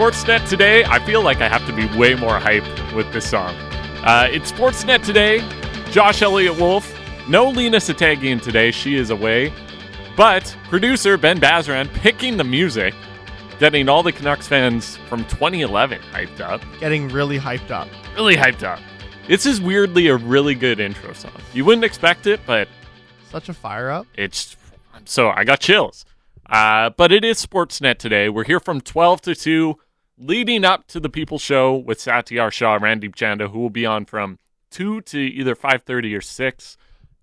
Sportsnet today. I feel like I have to be way more hype with this song. Uh, it's Sportsnet today. Josh Elliott Wolf. No Lena Satagian today. She is away. But producer Ben Bazran picking the music, getting all the Canucks fans from 2011 hyped up. Getting really hyped up. Really hyped up. This is weirdly a really good intro song. You wouldn't expect it, but Such a fire up. it's so I got chills. Uh, but it is Sportsnet today. We're here from 12 to 2, leading up to the People Show with Satiar Shah, Randip Janda, who will be on from 2 to either 5.30 or 6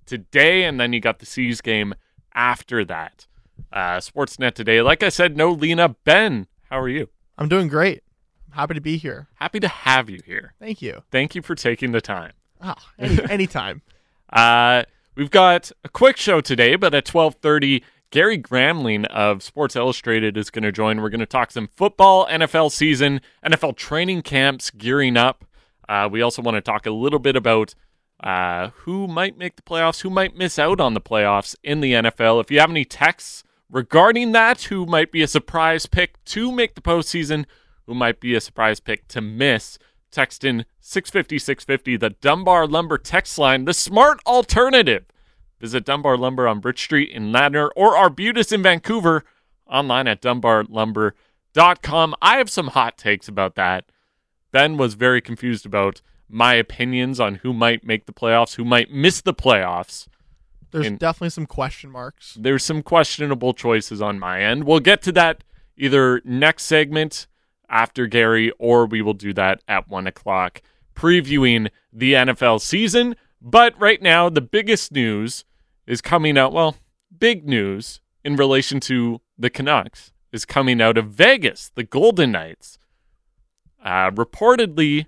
today. And then you got the Seas game after that. Uh, Sportsnet today. Like I said, no Lena. Ben, how are you? I'm doing great. I'm happy to be here. Happy to have you here. Thank you. Thank you for taking the time. Ah, any, anytime. Uh, we've got a quick show today, but at twelve thirty, Gary Gramling of Sports Illustrated is going to join. We're going to talk some football, NFL season, NFL training camps gearing up. Uh, we also want to talk a little bit about uh, who might make the playoffs, who might miss out on the playoffs in the NFL. If you have any texts regarding that, who might be a surprise pick to make the postseason, who might be a surprise pick to miss, text in 650 650, the Dunbar Lumber text line, the smart alternative. Visit Dunbar Lumber on Bridge Street in Ladner or Arbutus in Vancouver online at dunbarlumber.com. I have some hot takes about that. Ben was very confused about my opinions on who might make the playoffs, who might miss the playoffs. There's In- definitely some question marks. There's some questionable choices on my end. We'll get to that either next segment after Gary, or we will do that at one o'clock, previewing the NFL season. But right now, the biggest news is coming out. Well, big news in relation to the Canucks is coming out of Vegas. The Golden Knights, uh, reportedly,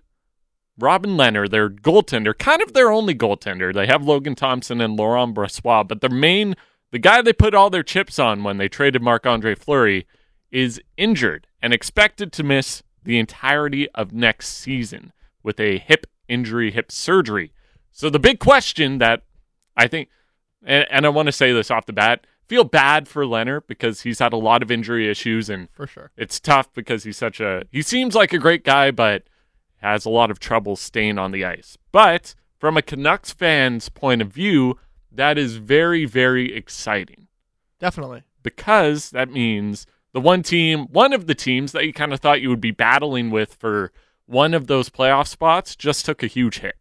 Robin Lehner, their goaltender, kind of their only goaltender. They have Logan Thompson and Laurent Brossoit, but their main, the guy they put all their chips on when they traded Marc Andre Fleury, is injured and expected to miss the entirety of next season with a hip injury, hip surgery. So the big question that I think, and, and I want to say this off the bat, feel bad for Lehner because he's had a lot of injury issues and For sure. it's tough because he's such a he seems like a great guy but has a lot of trouble staying on the ice but from a canucks fan's point of view that is very very exciting Definitely. because that means the one team one of the teams that you kind of thought you would be battling with for one of those playoff spots just took a huge hit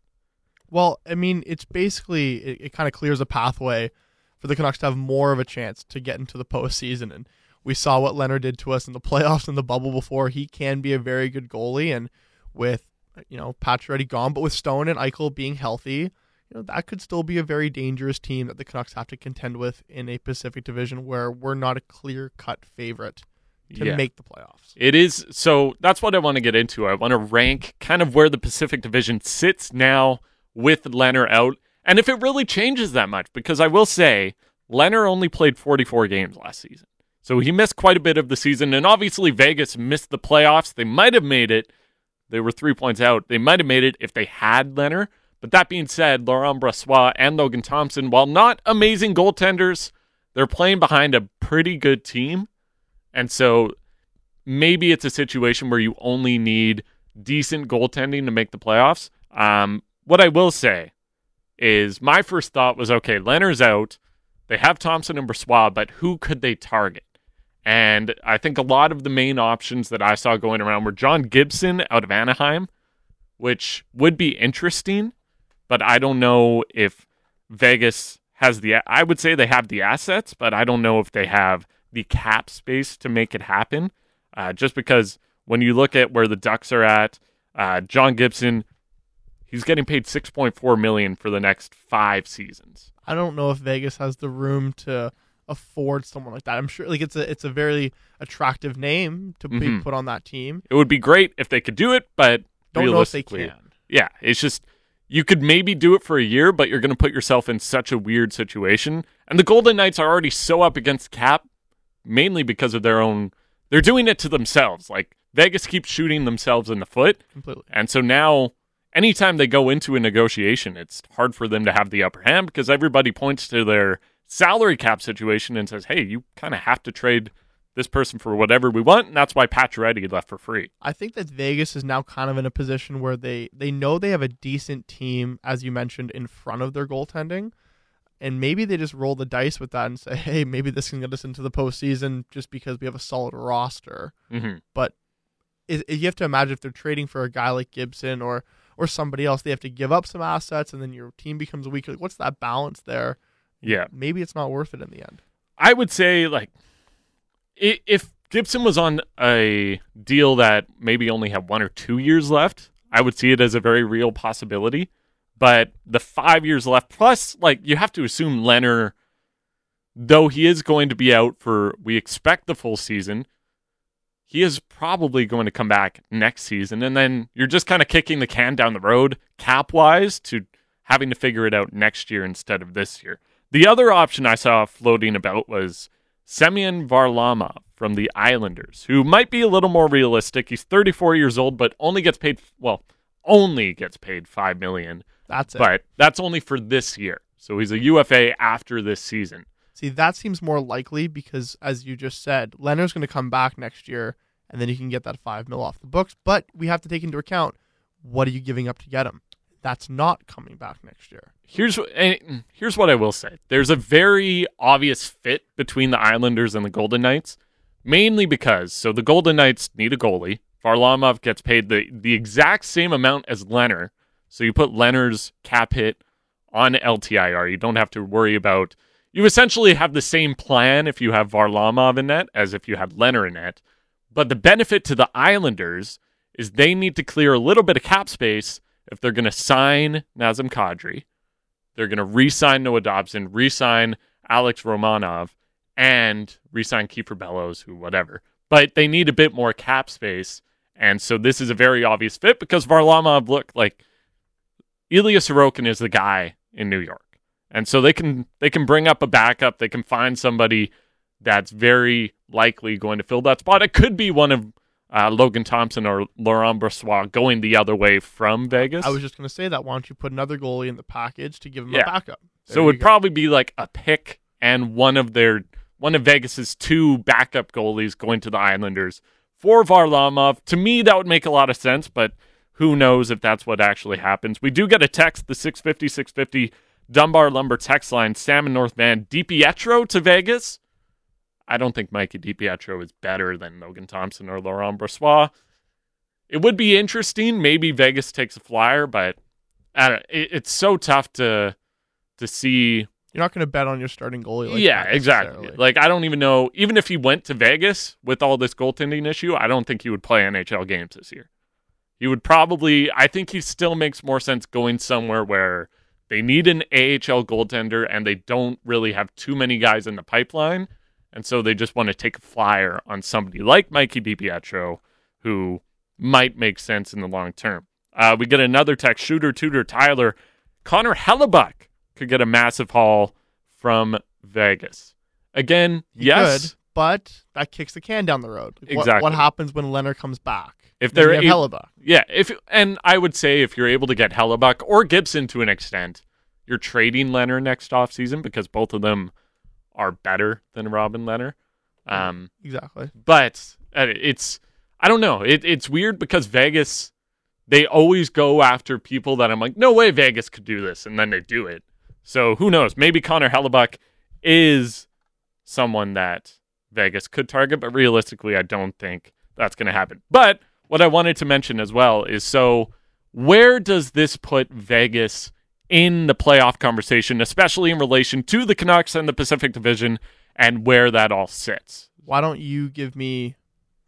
Well, I mean, it's basically, it, it kind of clears a pathway for the Canucks to have more of a chance to get into the postseason. And we saw what Lehner did to us in the playoffs and the bubble before. He can be a very good goalie. And with, you know, Patch already gone, but with Stone and Eichel being healthy, you know, that could still be a very dangerous team that the Canucks have to contend with in a Pacific division where we're not a clear cut favorite to Yeah. make the playoffs. It is so that's what I want to get into. I want to rank kind of where the Pacific Division sits now with Lehner out and if it really changes that much because I will say Lehner only played 44 games last season. So he missed quite a bit of the season and obviously Vegas missed the playoffs. They might have made it. They were 3 points out. They might have made it if they had Lehner. But that being said, Laurent Brossoit and Logan Thompson, while not amazing goaltenders, they're playing behind a pretty good team. And so maybe it's a situation where you only need decent goaltending to make the playoffs. Um, what I will say is my first thought was okay, Lehner's out. They have Thompson and Brossoit, but who could they target? And I think a lot of the main options that I saw going around were John Gibson out of Anaheim, which would be interesting, but I don't know if Vegas has the I would say they have the assets, but I don't know if they have the cap space to make it happen. Uh, just because when you look at where the Ducks are at, uh, John Gibson, he's getting paid six point four million for the next five seasons. I don't know if Vegas has the room to afford someone like that. I'm sure like it's a it's a very attractive name to be Mhm. put on that team. It would be great if they could do it, but Don't know if they can. yeah, it's just you could maybe do it for a year, but you're going to put yourself in such a weird situation. And the Golden Knights are already so up against cap, mainly because of their own. They're doing it to themselves. Like Vegas keeps shooting themselves in the foot, Completely. and so now. Anytime they go into a negotiation, it's hard for them to have the upper hand because everybody points to their salary cap situation and says, "Hey, you kind of have to trade this person for whatever we want, and that's why Pacioretty left for free. I think that Vegas is now kind of in a position where they they know they have a decent team, as you mentioned, in front of their goaltending, and maybe they just roll the dice with that and say, hey, maybe this can get us into the postseason just because we have a solid roster. hmm But it, it- you have to imagine if they're trading for a guy like Gibson or or somebody else, they have to give up some assets, and then your team becomes weaker. Like, what's that balance there? Yeah, Maybe it's not worth it in the end. I would say like if Gibson was on a deal that maybe only had one or two years left, I would see it as a very real possibility. But the five years left, plus like you have to assume Lehner, though he is going to be out for we expect the full season, he is probably going to come back next season, and then you're just kind of kicking the can down the road cap wise to having to figure it out next year instead of this year. The other option I saw floating about was Semyon Varlamov from the Islanders, who might be a little more realistic. He's 34 years old, but only gets paid well, only gets paid five million, That's it. but that's only for this year. So he's a UFA after this season. See, that seems more likely because, as you just said, Lehner's going to come back next year, and then you can get that five mil off the books. But we have to take into account what are you giving up to get him? That's not coming back next year. Here's wh- eh, mm, here's what I will say. There's a very obvious fit between the Islanders and the Golden Knights, mainly because so the Golden Knights need a goalie. Varlamov gets paid the the exact same amount as Lehner, so you put Lehner's cap hit on LTIR. You don't have to worry about. You essentially have the same plan if you have Varlamov in net as if you had Lehner in net. But the benefit to the Islanders is they need to clear a little bit of cap space if they're going to sign Nazem Kadri. They're going to re-sign Noah Dobson, re-sign Alex Romanov, and re-sign Kiefer Bellows, who whatever. But they need a bit more cap space, and so this is a very obvious fit because Varlamov look like Ilya Sorokin is the guy in New York, and so they can they can bring up a backup. They can find somebody that's very likely going to fill that spot. It could be one of uh, Logan Thompson or Laurent Brossoit going the other way from Vegas. I was just going to say that. Why don't you put another goalie in the package to give him Yeah. a backup? So it would go. probably be like a pick and one of their one of Vegas's two backup goalies going to the Islanders for Varlamov. To me, that would make a lot of sense, but who knows if that's what actually happens. We do get a text, the 650 650 Dunbar Lumber text line, Sam in North Van, DiPietro to Vegas. I don't think Mikey DiPietro is better than Logan Thompson or Laurent Brossoit. It would be interesting. Maybe Vegas takes a flyer, but I don't, it, it's so tough to to see You're not going to bet on your starting goalie. Like yeah, exactly. Like I don't even know. Even if he went to Vegas with all this goaltending issue, I don't think he would play NHL games this year. He would probably. I think he still makes more sense going somewhere where they need an AHL goaltender and they don't really have too many guys in the pipeline, and so they just want to take a flyer on somebody like Mikey DiPietro, who might make sense in the long term. Uh, we get another text. Shooter Tudor Tyler, Connor Hellebuyck could get a massive haul from Vegas. Again, He yes. could, but that kicks the can down the road. Like, what- Exactly. What, happens when Lehner comes back? If they're a- Hellebuyck. Yeah, if and I would say if you're able to get Hellebuyck or Gibson to an extent, you're trading Lehner next offseason because both of them are better than Robin Lehner. Um, Exactly. but uh, it's I don't know. It, it's weird because Vegas they always go after people that I'm like, no way Vegas could do this, and then they do it. So who knows? Maybe Connor Hellebuyck is someone that Vegas could target, but realistically, I don't think that's going to happen. But what I wanted to mention as well is so where does this put Vegas in the playoff conversation, especially in relation to the Canucks and the Pacific Division, and where that all sits? Why don't you give me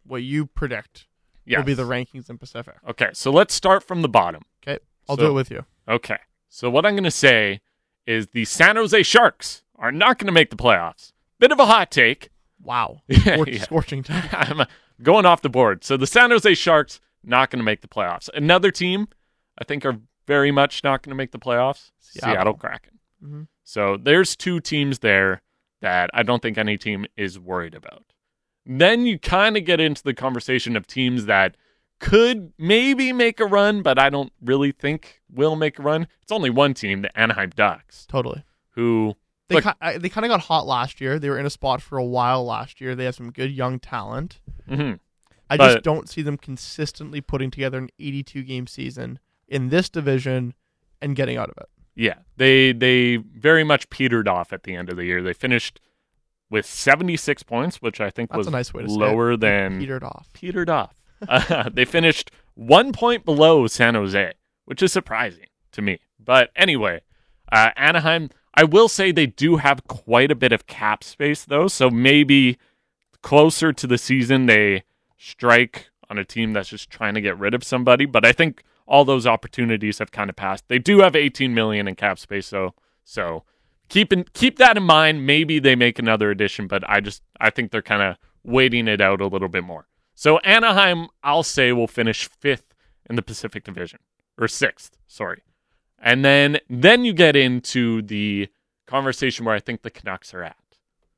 what you predict Yes. will be the rankings in Pacific? Okay, so let's start from the bottom. Okay, I'll So- do it with you. Okay, so what I'm going to say is the San Jose Sharks are not going to make the playoffs. Bit of a hot take. Wow, Yeah, Scorch- yeah. scorching time. I'm going off the board. So the San Jose Sharks not going to make the playoffs. Another team I think are very much not going to make the playoffs. Seattle. Seattle, Kraken. Mhm. So there's two teams there that I don't think any team is worried about. Then you kind of get into the conversation of teams that could maybe make a run, but I don't really think will make a run. It's only one team, the Anaheim Ducks, Totally. who They Look- ki- they kind of got hot last year. They were in a spot for a while last year. They have some good young talent. hmm I But- just don't see them consistently putting together an 82 game season in this division and getting out of it. Yeah, they they very much petered off at the end of the year. They finished with 76 points, which I think That's was a nice way to say lower it. than petered off. petered off. Uh, they finished one point below San Jose, which is surprising to me. But anyway, uh, Anaheim, I will say they do have quite a bit of cap space, though. So maybe closer to the season, they strike on a team that's just trying to get rid of somebody. But I think all those opportunities have kind of passed. They do have 18 million in cap space, though. So keep in, keep that in mind. Maybe they make another addition, but I just I think they're kind of waiting it out a little bit more. So Anaheim, I'll say, will finish fifth in the Pacific Division or sixth. Sorry, and then then you get into the conversation where I think the Canucks are at.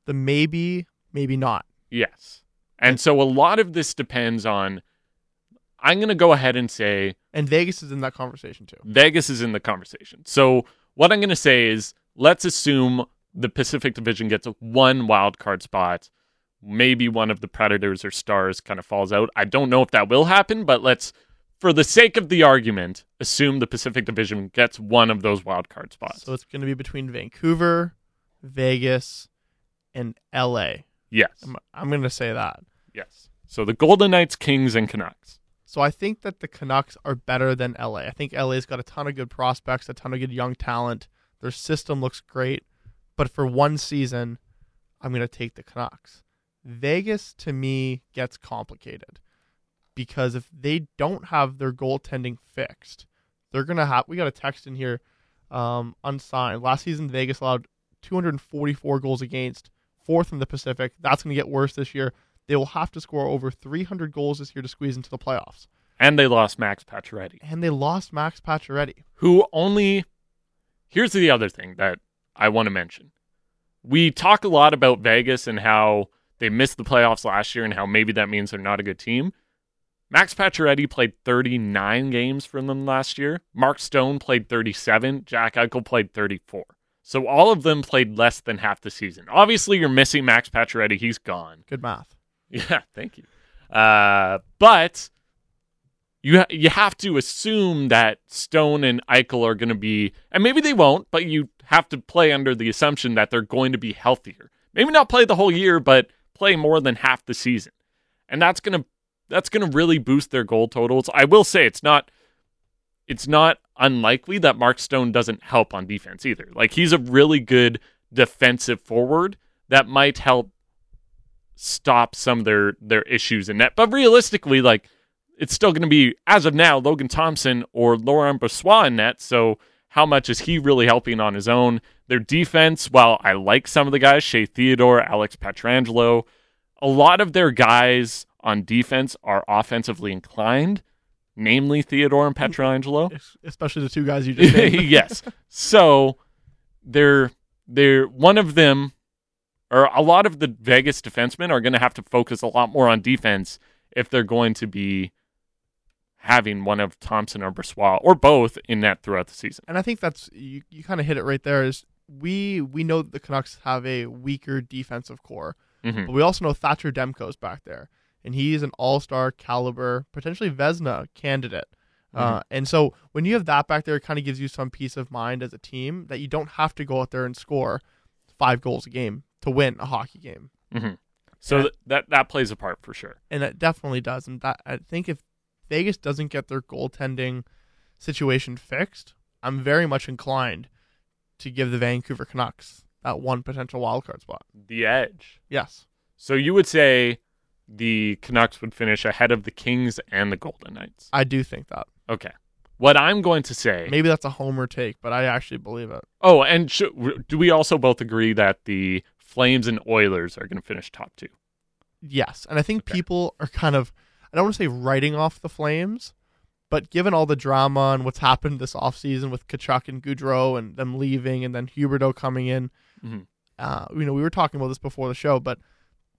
The maybe, maybe not. Yes, and so a lot of this depends on. I'm going to go ahead and say And Vegas is in that conversation too. Vegas is in the conversation. So what I'm going to say is let's assume the Pacific Division gets one wild card spot. Maybe one of the Predators or Stars kind of falls out. I don't know if that will happen, but let's, for the sake of the argument, assume the Pacific Division gets one of those wild card spots. So it's going to be between Vancouver, Vegas, and LA. yes, I'm, I'm going to say that. yes. So the Golden Knights, Kings, and Canucks. So I think that the Canucks are better than LA. I think LA's got a ton of good prospects, a ton of good young talent. Their system looks great, but for one season, I'm going to take the Canucks. Vegas to me gets complicated because if they don't have their goaltending fixed, they're going to have we got a text in here um unsigned. Last season Vegas allowed 244 goals against, fourth in the Pacific. That's going to get worse this year. They will have to score over 300 goals this year to squeeze into the playoffs. And they lost Max Pacioretty. And they lost Max Pacioretty. who only here's the other thing that I want to mention. We talk a lot about Vegas and how they missed the playoffs last year and how maybe that means they're not a good team. Max Pacioretty played 39 games for them last year. Mark Stone played 37. Jack Eichel played 34. So all of them played less than half the season. Obviously, you're missing Max Pacioretty. He's gone. Good math. Yeah, thank you. Uh, but you ha- you have to assume that Stone and Eichel are going to be, and maybe they won't, but you have to play under the assumption that they're going to be healthier. Maybe not play the whole year, but play more than half the season, and that's gonna that's gonna really boost their goal totals. I will say it's not it's not unlikely that Mark Stone doesn't help on defense either. Like he's a really good defensive forward that might help stop some of their their issues in net. But realistically, like it's still going to be as of now Logan Thompson or Laurent Brossoit in net. So how much is he really helping on his own? Their defense, while I like some of the guys, Shea Theodore, Alex Pietrangelo, a lot of their guys on defense are offensively inclined, namely Theodore and Pietrangelo. Es- Especially the two guys you just named. yes. So they're they're one of them or a lot of the Vegas defensemen are going to have to focus a lot more on defense if they're going to be having one of Thompson or Brossoit or both in net throughout the season. And I think that's you, you kind of hit it right there is we we know that the Canucks have a weaker defensive core. Mhm. But we also know Thatcher Demko's back there, and he's an all-star caliber, potentially Vezina candidate. Uh, and so when you have that back there, it kind of gives you some peace of mind as a team that you don't have to go out there and score five goals a game to win a hockey game, Mhm. So th- that that plays a part for sure. and it definitely does. And that I think if Vegas doesn't get their goaltending situation fixed, I'm very much inclined to give the Vancouver Canucks that one potential wildcard spot. The edge. Yes. So you would say the Canucks would finish ahead of the Kings and the Golden Knights. I do think that. Okay. What I'm going to say Maybe that's a homer take, but I actually believe it. Oh, and sh- do we also both agree that the Flames and Oilers are going to finish top two? Yes. And I think Okay. people are kind of, I don't want to say writing off the Flames, but given all the drama and what's happened this offseason with Tkachuk and Gaudreau and them leaving and then Huberdeau coming in, Mhm. uh, you know, we were talking about this before the show, but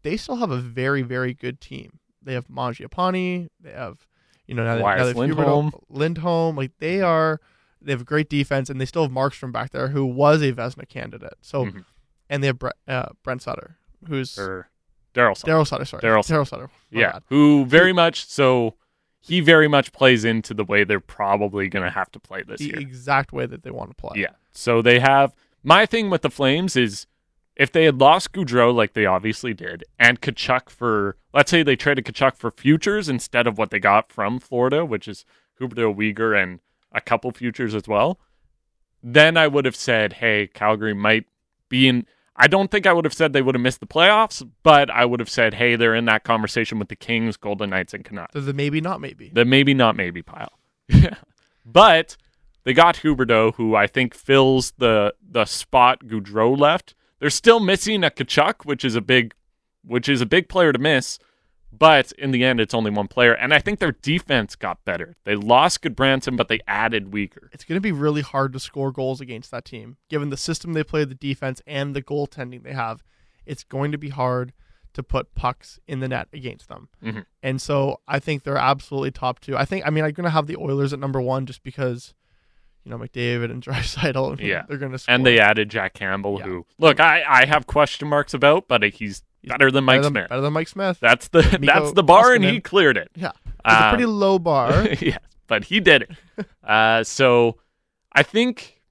they still have a very, very good team. They have Mangiapane. They have, you know, now, they- now they have Lindholm. Huberdeau, Lindholm. Like they are, they have a great defense, and they still have Markstrom back there, who was a Vezina candidate. So Mhm. and they have Bre- uh, Brent Sutter, who's Or Daryl Sutter. Daryl Sutter. Sorry, Daryl Sutter. Daryl Sutter. Yeah, bad. who very much so he very much plays into the way they're probably going to have to play this year. the year. exact way that they want to play. Yeah. So they have my thing with the Flames is if they had lost Gaudreau like they obviously did, and Tkachuk for let's say they traded Tkachuk for futures instead of what they got from Florida, which is Huberdeau Weegar and a couple futures as well, then I would have said, hey, Calgary might be in. I don't think I would have said they would have missed the playoffs, but I would have said, hey, they're in that conversation with the Kings, Golden Knights, and Canucks. So the maybe not maybe. The maybe not maybe pile. but they got Huberdeau, who I think fills the the spot Gaudreau left. They're still missing a Tkachuk, which is a big which is a big player to miss. But in the end, it's only one player, and I think their defense got better. They lost Gudbranson, but they added Weegar. it's going to be really hard to score goals against that team, given the system they play, the defense, and the goaltending they have. It's going to be hard to put pucks in the net against them. Mhm. And so I think they're absolutely top two. I think, I mean, I'm going to have the Oilers at number one just because, you know, McDavid and Draisaitl, Yeah. they're going to score. And they added Jack Campbell, Yeah. who look I, I have question marks about, but he's better than Mike better than, Smith. better than Mike Smith. That's the that's the bar, and he cleared it. yeah. It's a Um, pretty low bar. yes, but he did it. uh, so I think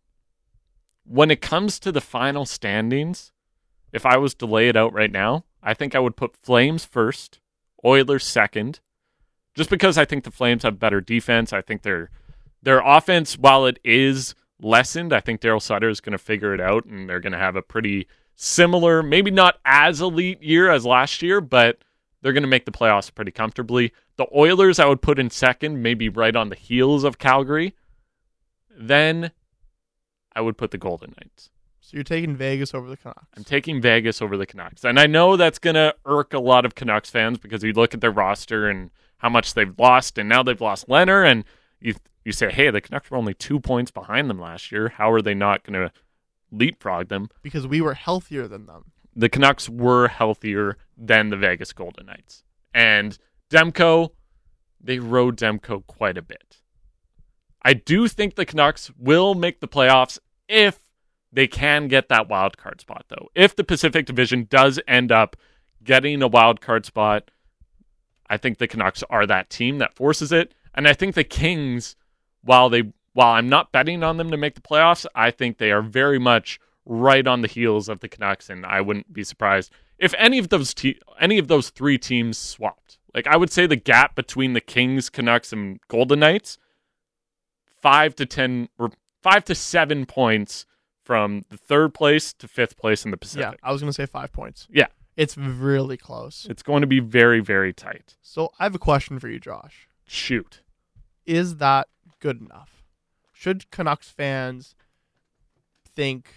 when it comes to the final standings, if I was to lay it out right now, I think I would put Flames first, Oilers second, just because I think the Flames have better defense. I think their their offense, while it is lessened, I think Daryl Sutter is going to figure it out, and they're going to have a pretty similar, maybe not as elite year as last year, but they're going to make the playoffs pretty comfortably. The Oilers, I would put in second, maybe right on the heels of Calgary. Then I would put the Golden Knights. so you're taking Vegas over the Canucks. I'm taking Vegas over the Canucks. And I know that's going to irk a lot of Canucks fans because you look at their roster and how much they've lost, and now they've lost Lehner, and you you say, hey, the Canucks were only two points behind them last year. How are they not going to leapfrog them? because we were healthier than them. the Canucks were healthier than the Vegas Golden Knights. And Demko, they rode Demko quite a bit. I do think the Canucks will make the playoffs if they can get that wild card spot, though. If the Pacific Division does end up getting a wild card spot, I think the Canucks are that team that forces it. And I think the Kings, while they while I'm not betting on them to make the playoffs, I think they are very much right on the heels of the Canucks, and I wouldn't be surprised if any of those te- any of those three teams swapped. Like I would say the gap between the Kings, Canucks, and Golden Knights, five to ten or five to seven points from the third place to fifth place in the Pacific. Yeah, I was going to say five points. Yeah. It's really close. It's going to be very, very tight. So I have a question for you, Josh. Shoot. Is that good enough? Should Canucks fans think,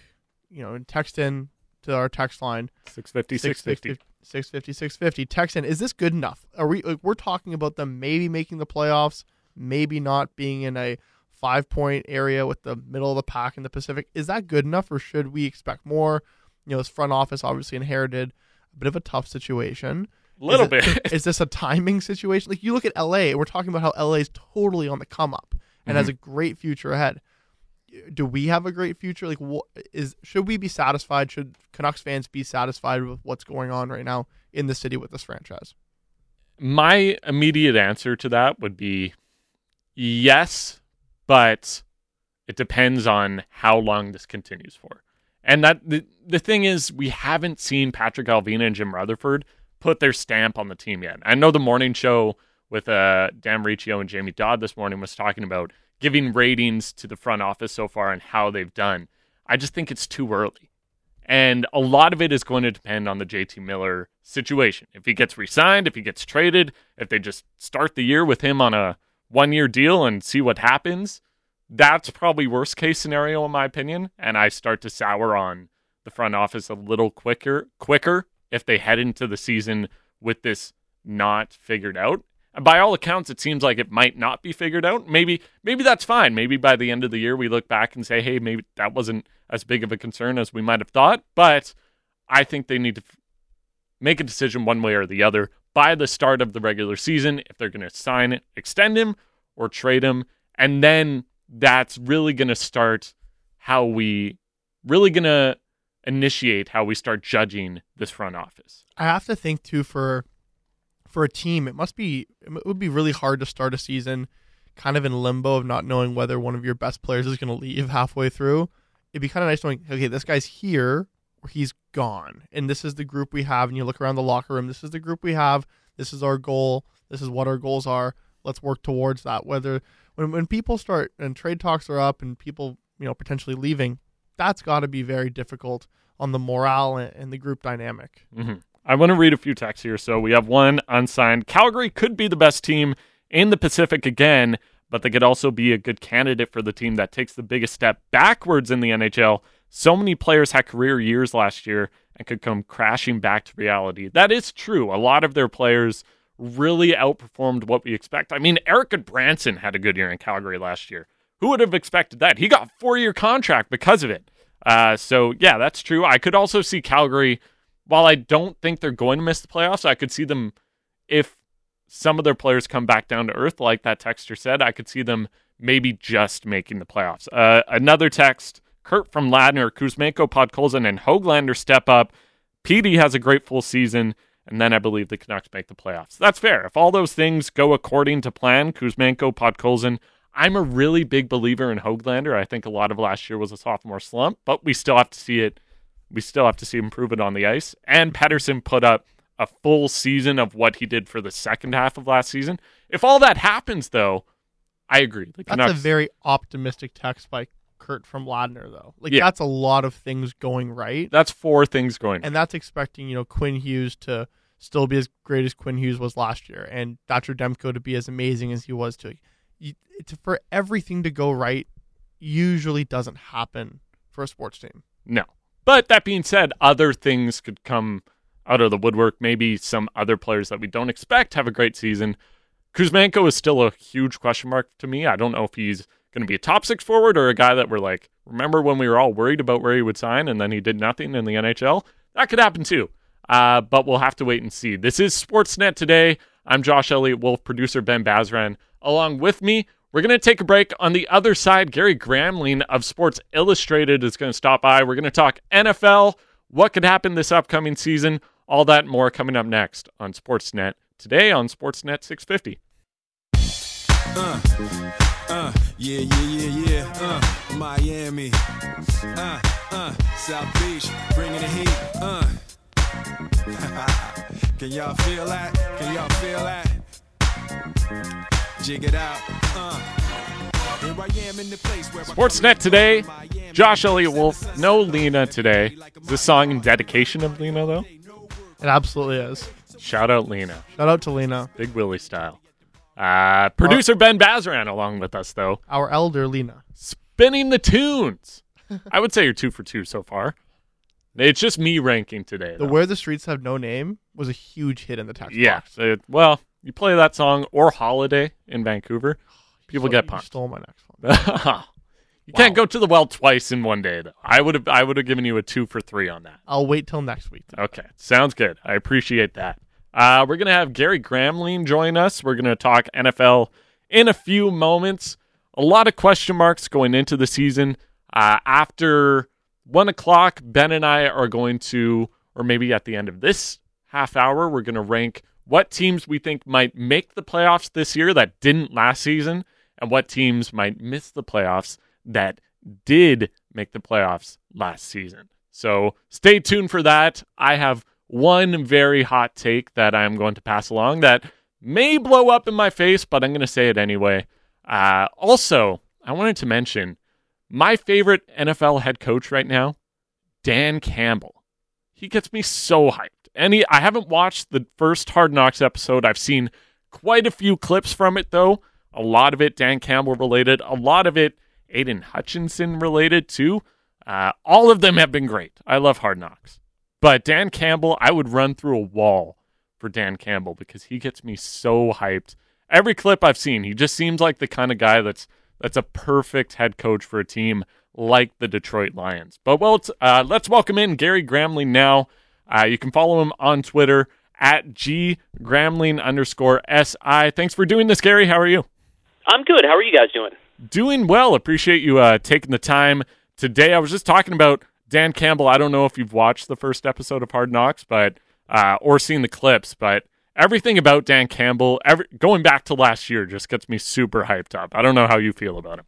you know, and text in to our text line 650, 650. 650 650 text in is this good enough? Are we like, we're talking about them maybe making the playoffs maybe not being in a five point area with the middle of the pack in the pacific. Is that good enough or should we expect more? You know this front office obviously inherited a bit of a tough situation Little is it- bit. is this a timing situation like you look at la we're talking about how la is totally on the come up and has mm-hmm. a great future ahead do we have a great future? Like, what is should we be satisfied? Should Canucks fans be satisfied with what's going on right now in the city with this franchise? My immediate answer to that would be yes, but it depends on how long this continues for. And that the, the thing is, we haven't seen Patrik Allvin and Jim Rutherford put their stamp on the team yet. I know the morning show with uh, Dan Riccio and Jamie Dodd this morning was talking about giving ratings to the front office so far and how they've done. I just think it's too early. And a lot of it is going to depend on the JT Miller situation. If he gets re signed, if he gets traded, if they just start the year with him on a one year deal and see what happens, that's probably worst case scenario in my opinion. And I start to sour on the front office a little quicker quicker if they head into the season with this not figured out. By all accounts, it seems like it might not be figured out. Maybe maybe that's fine. Maybe by the end of the year we look back and say, hey, maybe that wasn't as big of a concern as we might have thought. But I think they need to f- make a decision one way or the other by the start of the regular season if they're going to sign it, extend him, or trade him. And then that's really going to start how we really going to initiate how we start judging this front office. I have to think too for for a team, it must be it would be really hard to start a season kind of in limbo of not knowing whether one of your best players is going to leave halfway through. It'd be kind of nice knowing, okay, this guy's here or he's gone, and this is the group we have. And you look around the locker room, this is the group we have. This is our goal. This is what our goals are. Let's work towards that. Whether when when people start and trade talks are up and people you know potentially leaving, that's got to be very difficult on the morale and the group dynamic. Mm-hmm. I want to read a few texts here. So we have one unsigned. Calgary could be the best team in the Pacific again, but they could also be a good candidate for the team that takes the biggest step backwards in the NHL. So many players had career years last year and could come crashing back to reality. That is true. A lot of their players really outperformed what we expect. I mean, Erik Gudbranson had a good year in Calgary last year. Who would have expected that? He got four year contract because of it. Uh, so, yeah, that's true. I could also see Calgary, while I don't think they're going to miss the playoffs, I could see them, if some of their players come back down to earth, like that texter said, I could see them maybe just making the playoffs. Uh, another text Kurt from Ladner, Kuzmenko, Podkolzin, and Hoglander step up. PD has a great full season, and then I believe the Canucks make the playoffs. That's fair. If all those things go according to plan, Kuzmenko, Podkolzin, I'm a really big believer in Hoglander. I think a lot of last year was a sophomore slump, but we still have to see it. We still have to see him prove it on the ice. And Pettersson put up a full season of what he did for the second half of last season. If all that happens, though, I agree. That's Canucks, a very optimistic text by Kurt from Ladner, though. Like yeah. that's a lot of things going right. That's four things going, and that's expecting you know Quinn Hughes to still be as great as Quinn Hughes was last year, and Thatcher Demko to be as amazing as he was to. You, for everything to go right, usually doesn't happen for a sports team. No, but that being said, other things could come out of the woodwork. Maybe some other players that we don't expect have a great season. Kuzmenko is still a huge question mark to me. I don't know if he's going to be a top six forward or a guy that we're like, remember when we were all worried about where he would sign and then he did nothing in the NHL? That could happen too. Uh, but we'll have to wait and see. This is Sportsnet today. I'm Josh Elliott Wolf, producer Ben Bazran. Along with me, we're going to take a break. On the other side, Gary Gramling of Sports Illustrated is going to stop by. We're going to talk NFL, what could happen this upcoming season, all that more coming up next on Sportsnet today on Sportsnet 650. Uh, uh, yeah, yeah, yeah, yeah. Uh, Miami. Uh, uh, South Beach, bringing the heat. Uh. Can y'all feel that? Can y'all feel that? Jig it out. Uh. Sportsnet today, Josh Elliott Wolf. No Lena today. Is this song in dedication of Lena, though? It absolutely is. Shout out Lena. Shout out to Lena. Big Willie style. Uh, producer Ben Bazran along with us, though. Our elder Lena. Spinning the tunes. I would say you're two for two so far. It's just me ranking today. The Where the Streets Have No Name was a huge hit in the text yeah, box. Yeah. Well, you play that song or Holiday in Vancouver, people stole, get pumped. stole my next one. you wow. can't go to the well twice in one day, though. I would have I would have given you a two for three on that. I'll wait till next week. Okay, sounds good. I appreciate that. Uh, we're gonna have Gary Gramling join us. We're gonna talk NFL in a few moments. A lot of question marks going into the season. Uh, after one o'clock, Ben and I are going to, or maybe at the end of this half hour, we're going to rank what teams we think might make the playoffs this year that didn't last season, and what teams might miss the playoffs that did make the playoffs last season. So stay tuned for that. I have one very hot take that I'm going to pass along that may blow up in my face, but I'm going to say it anyway. Uh, also, I wanted to mention my favorite NFL head coach right now, Dan Campbell. He gets me so hyped. He, I haven't watched the first Hard Knocks episode. I've seen quite a few clips from it, though. A lot of it Dan Campbell related, a lot of it Aidan Hutchinson related, too. Uh, all of them have been great. I love Hard Knocks. But Dan Campbell, I would run through a wall for Dan Campbell because he gets me so hyped. Every clip I've seen, he just seems like the kind of guy that's that's a perfect head coach for a team like the Detroit Lions. But well, uh, let's welcome in Gary Gramling now. Uh, you can follow him on Twitter at G Gramling underscore SI. Thanks for doing this, Gary. How are you? I'm good. How are you guys doing? Doing well. Appreciate you uh, taking the time today. I was just talking about Dan Campbell, I don't know if you've watched the first episode of Hard Knocks, but uh, or seen the clips, but everything about Dan Campbell, every, going back to last year, just gets me super hyped up. I don't know how you feel about him.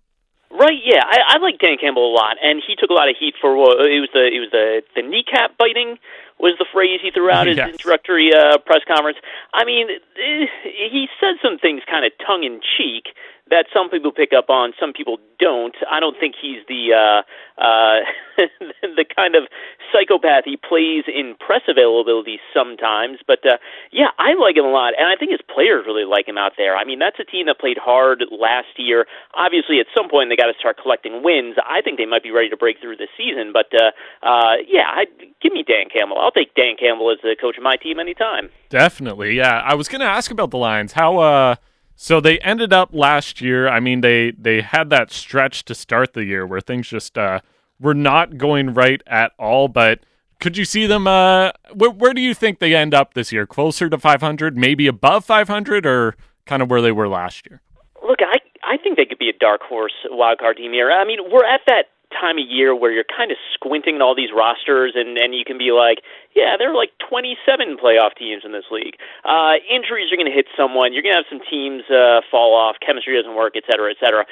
Right, yeah, I, I like Dan Campbell a lot, and he took a lot of heat for uh, it was the it was the the kneecap biting was the phrase he threw out yes. his introductory uh, press conference. I mean, eh, he said some things kind of tongue in cheek that some people pick up on, some people don't. I don't think he's the uh, uh, the kind of psychopath he plays in press availability sometimes. But uh, yeah, I like him a lot, and I think his players really like him out there. I mean, that's a team that played hard last year. Obviously, at some point they got to start collecting wins. I think they might be ready to break through this season. But uh, uh, yeah, I, give me Dan Campbell. I'll take Dan Campbell as the coach of my team anytime. Definitely, yeah. I was going to ask about the Lions. How uh so they ended up last year. I mean, they they had that stretch to start the year where things just uh, were not going right at all. But could you see them? Uh, where, where do you think they end up this year? Closer to 500, maybe above 500, or kind of where they were last year? Look, I I think they could be a dark horse wild card team here. I mean, we're at that time of year where you're kind of squinting at all these rosters and and you can be like, yeah, there are like 27 playoff teams in this league. Uh, injuries are going to hit someone. You're going to have some teams uh, fall off. Chemistry doesn't work, et cetera, et cetera.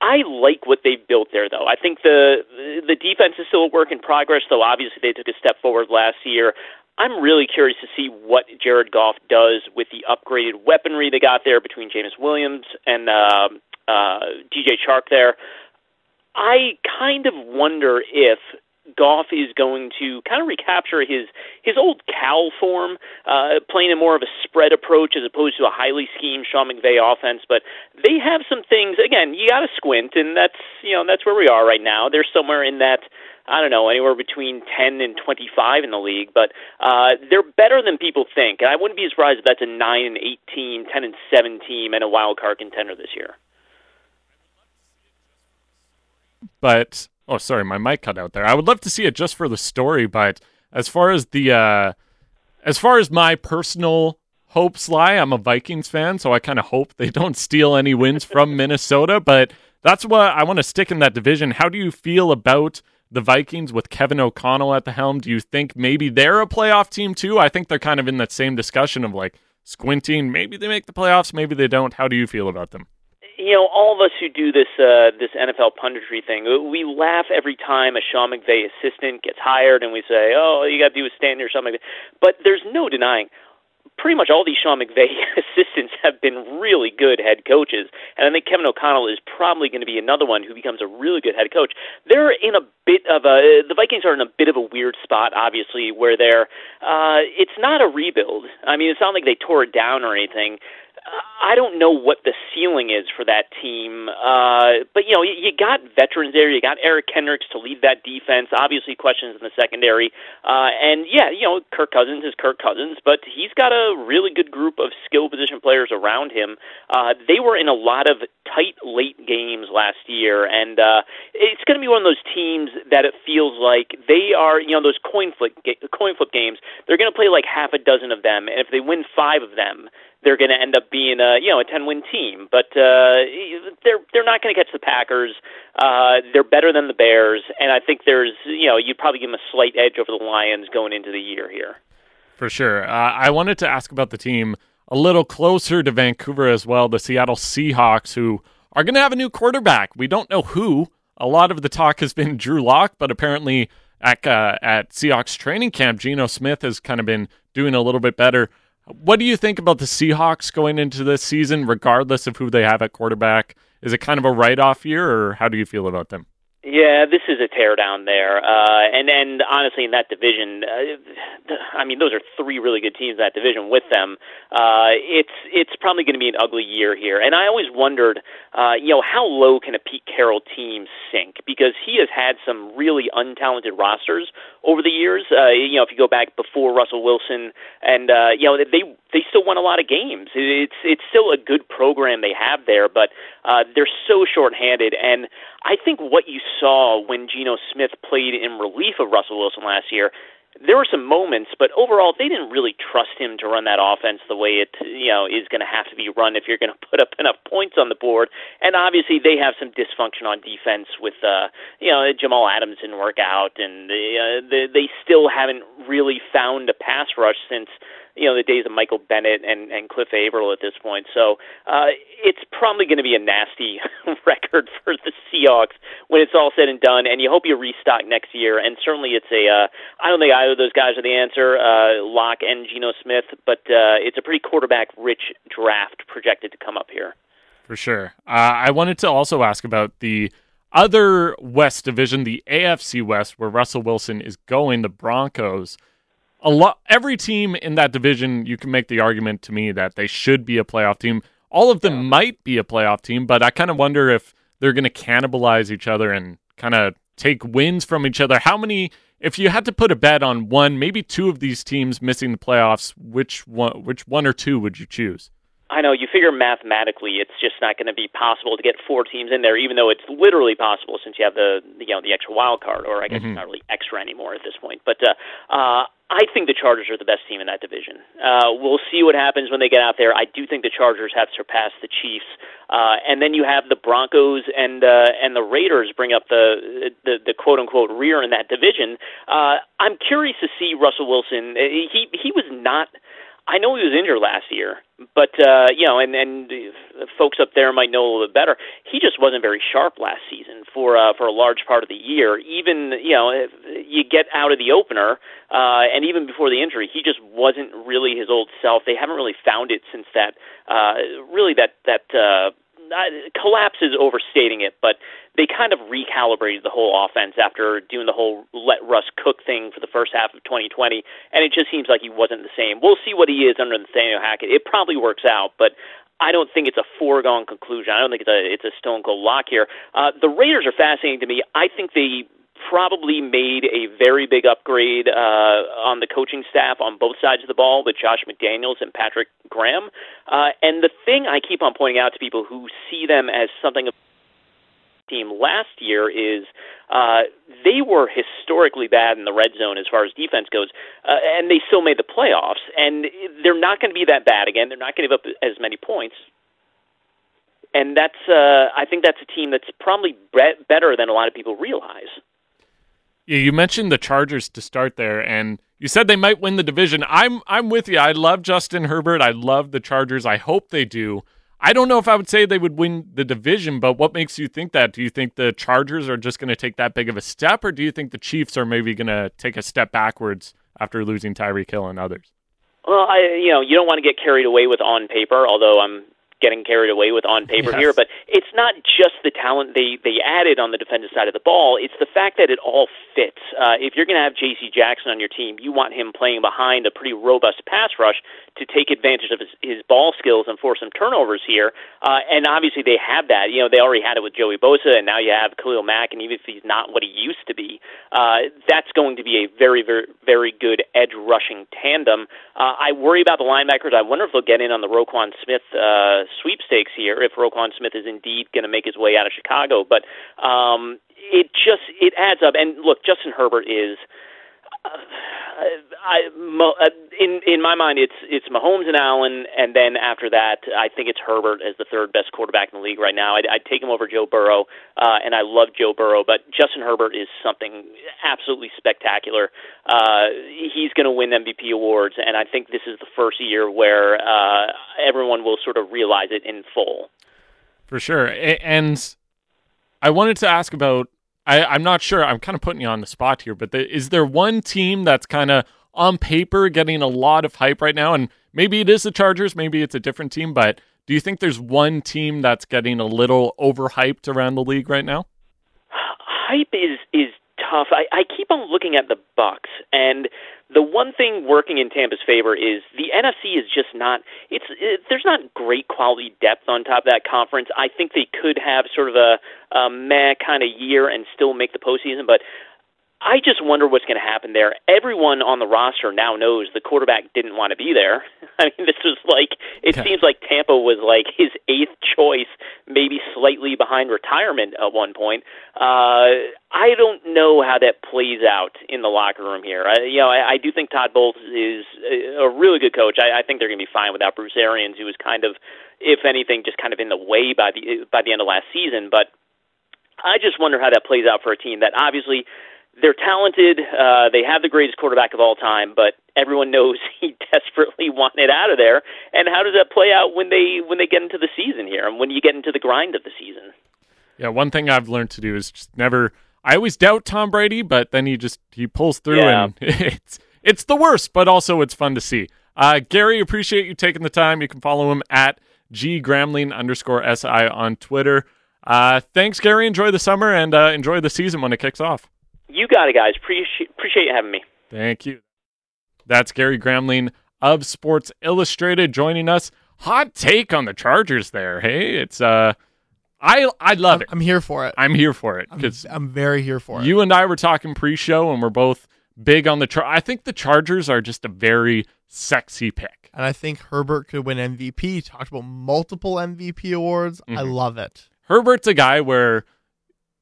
I like what they've built there, though. I think the the defense is still a work in progress, though. Obviously, they took a step forward last year. I'm really curious to see what Jared Goff does with the upgraded weaponry they got there between Jameson Williams and uh, uh, DJ Chark there. I kind of wonder if Goff is going to kind of recapture his his old Cal form, uh, playing a more of a spread approach as opposed to a highly schemed Sean McVay offense. But they have some things. Again, you got to squint, and that's you know that's where we are right now. They're somewhere in that. I don't know, anywhere between 10 and 25 in the league, but uh, they're better than people think. And I wouldn't be surprised if that's a 9 and 18, 10 and 7 team and a wild card contender this year. But oh, sorry, my mic cut out there. I would love to see it just for the story, but as far as the uh, as far as my personal hopes lie, I'm a Vikings fan, so I kind of hope they don't steal any wins from Minnesota. But that's what I want to stick in that division. How do you feel about the Vikings with Kevin O'Connell at the helm? Do you think maybe they're a playoff team too? I think they're kind of in that same discussion of like squinting. Maybe they make the playoffs, maybe they don't. How do you feel about them? You know, all of us who do this uh, this NFL punditry thing, uh, we laugh every time a Sean McVay assistant gets hired, and we say, "Oh, you got to do is stand there, Sean McVay." But there's no denying pretty much all these Sean McVay assistants have been really good head coaches, and I think Kevin O'Connell is probably going to be another one who becomes a really good head coach. They're in a bit of a the Vikings are in a bit of a weird spot, obviously, where they're uh, it's not a rebuild. I mean, it's not like they tore it down or anything. I don't know what the ceiling is for that team, uh, but you know you, you got veterans there. You got Eric Kendricks to lead that defense. Obviously, questions in the secondary, uh, and yeah, you know Kirk Cousins is Kirk Cousins, but he's got a really good group of skill position players around him. Uh, they were in a lot of tight late games last year, and uh, it's going to be one of those teams that it feels like they are. You know those coin flip coin flip games. They're going to play like half a dozen of them, and if they win five of them they're going to end up being a you know a ten win team. But uh, they're they're not going to catch the Packers. Uh, they're better than the Bears, and I think there's you know you'd probably give them a slight edge over the Lions going into the year here. For sure. Uh, I wanted to ask about the team a little closer to Vancouver as well. The Seattle Seahawks, who are going to have a new quarterback. We don't know who. A lot of the talk has been Drew Lock, but apparently at uh, at Seahawks training camp, Geno Smith has kind of been doing a little bit better. What do you think about the Seahawks going into this season, regardless of who they have at quarterback? Is it kind of a write off year, or how do you feel about them? Yeah, this is a teardown there, uh, and and honestly, in that division, uh, I mean, those are three really good teams in that division. With them, uh, it's it's probably going to be an ugly year here. And I always wondered, uh, you know, how low can a Pete Carroll team sink? Because he has had some really untalented rosters over the years. Uh, you know, if you go back before Russell Wilson, and uh, you know, they they still won a lot of games. It's it's still a good program they have there, but uh, they're so shorthanded. And I think what you saw when Geno Smith played in relief of Russell Wilson last year there were some moments, but overall they didn't really trust him to run that offense the way it you know is going to have to be run if you're going to put up enough points on the board. And obviously they have some dysfunction on defense with uh, you know Jamal Adams didn't work out, and they, uh, they they still haven't really found a pass rush since you know the days of Michael Bennett and and Cliff Avril at this point. So uh, it's probably going to be a nasty record for the Seahawks when it's all said and done. And you hope you restock next year. And certainly it's a uh, I don't think either of those guys are the answer, uh, Lock and Geno Smith, but uh, it's a pretty quarterback rich draft projected to come up here. For sure. Uh, I wanted to also ask about the other West division, the AFC West, where Russell Wilson is going, the Broncos a lot every team in that division you can make the argument to me that they should be a playoff team. All of them yeah. might be a playoff team but i kind of wonder if they're going to cannibalize each other and kind of take wins from each other. How many if you had to put a bet on one maybe two of these teams missing the playoffs which one which one or two would you choose I know you figure mathematically it's just not going to be possible to get four teams in there, even though it's literally possible since you have the you know the extra wild card, or I guess mm-hmm. it's not really extra anymore at this point. But uh, uh, I think the Chargers are the best team in that division. Uh, we'll see what happens when they get out there. I do think the Chargers have surpassed the Chiefs, uh, and then you have the Broncos and uh, and the Raiders bring up the the, the quote unquote rear in that division. Uh, I'm curious to see Russell Wilson. He he was not I know he was injured last year, but uh, you know, and and folks up there might know a little bit better. He just wasn't very sharp last season for uh, for a large part of the year. Even you know, if you get out of the opener, uh, and even before the injury, he just wasn't really his old self. They haven't really found it since that. Uh, really, that that. Uh, collapse is overstating it, but they kind of recalibrated the whole offense after doing the whole let Russ cook thing for the first half of 2020, and it just seems like he wasn't the same. We'll see what he is under Nathaniel Hackett. It probably works out, but I don't think it's a foregone conclusion. I don't think it's a it's a stone cold lock here. Uh, the Raiders are fascinating to me. I think they probably made a very big upgrade uh, on the coaching staff on both sides of the ball with Josh McDaniels and Patrick Graham. Uh, and the thing I keep on pointing out to people who see them as something of a team last year is uh, they were historically bad in the red zone as far as defense goes, uh, and they still made the playoffs. And they're not going to be that bad again. They're not going to give up as many points. And that's, uh, I think that's a team that's probably be- better than a lot of people realize. You mentioned the Chargers to start there, and you said they might win the division. I'm I'm with you. I love Justin Herbert. I love the Chargers. I hope they do. I don't know if I would say they would win the division, but what makes you think that? Do you think the Chargers are just going to take that big of a step, or do you think the Chiefs are maybe going to take a step backwards after losing Tyreek Hill and others? Well, I you know you don't want to get carried away with on paper, although I'm getting carried away with on paper yes. here, but it's not just the talent they they added on the defensive side of the ball. It's the fact that it all fits. Uh, if you're going to have J.C. Jackson on your team, you want him playing behind a pretty robust pass rush to take advantage of his, his ball skills and force some turnovers here. Uh, and obviously they have that. You know, they already had it with Joey Bosa, and now you have Khalil Mack, and even if he's not what he used to be, uh, that's going to be a very, very, very good edge rushing tandem. Uh, I worry about the linebackers. I wonder if they'll get in on the Roquan Smith uh, sweepstakes here if Roquan Smith is indeed going to make his way out of Chicago. But um, it just it adds up. And look, Justin Herbert is. I, uh, in in my mind, it's it's Mahomes and Allen, and then after that, I think it's Herbert as the third best quarterback in the league right now. I'd, I'd take him over Joe Burrow, uh, and I love Joe Burrow, but Justin Herbert is something absolutely spectacular. Uh, he's going to win MVP awards, and I think this is the first year where uh, everyone will sort of realize it in full. For sure, and I wanted to ask about I, am not sure. I'm kind of putting you on the spot here, but the, is there one team that's kind of on paper getting a lot of hype right now? And maybe it is the Chargers, maybe it's a different team, but do you think there's one team that's getting a little overhyped around the league right now? Hype is is tough. I, I keep on looking at the Bucks, and the one thing working in Tampa's favor is the NFC is just not. It's it, there's not great quality depth on top of that conference. I think they could have sort of a, a meh kind of year and still make the postseason, but I just wonder what's going to happen there. Everyone on the roster now knows the quarterback didn't want to be there. I mean, this was like it Okay. seems like Tampa was like his eighth choice, maybe slightly behind retirement at one point. Uh, I don't know how that plays out in the locker room here. I, you know, I, I do think Todd Bowles is a really good coach. I, I think they're going to be fine without Bruce Arians, who was kind of, if anything, just kind of in the way by the by the end of last season. But I just wonder how that plays out for a team that obviously they're talented. Uh, they have the greatest quarterback of all time, but everyone knows he desperately wanted out of there. And how does that play out when they when they get into the season here and when you get into the grind of the season? Yeah, one thing I've learned to do is just never. I always doubt Tom Brady, but then he just he pulls through, Yeah. and it's it's the worst, but also it's fun to see. Uh, Gary, appreciate you taking the time. You can follow him at g gramling underscore si on Twitter. Uh, thanks, Gary. Enjoy the summer and uh, enjoy the season when it kicks off. You got it, guys. Appreciate appreciate you having me. Thank you. That's Gary Gramling of Sports Illustrated joining us. Hot take on the Chargers there. Hey, it's uh I I love I'm, it. I'm here for it. I'm here for it I'm, because I'm very here for it. you and I were talking pre-show and we're both big on the Char- I think the Chargers are just a very sexy pick. and I think Herbert could win MVP. Talked about multiple MVP awards. I Mhm. love it. Herbert's a guy where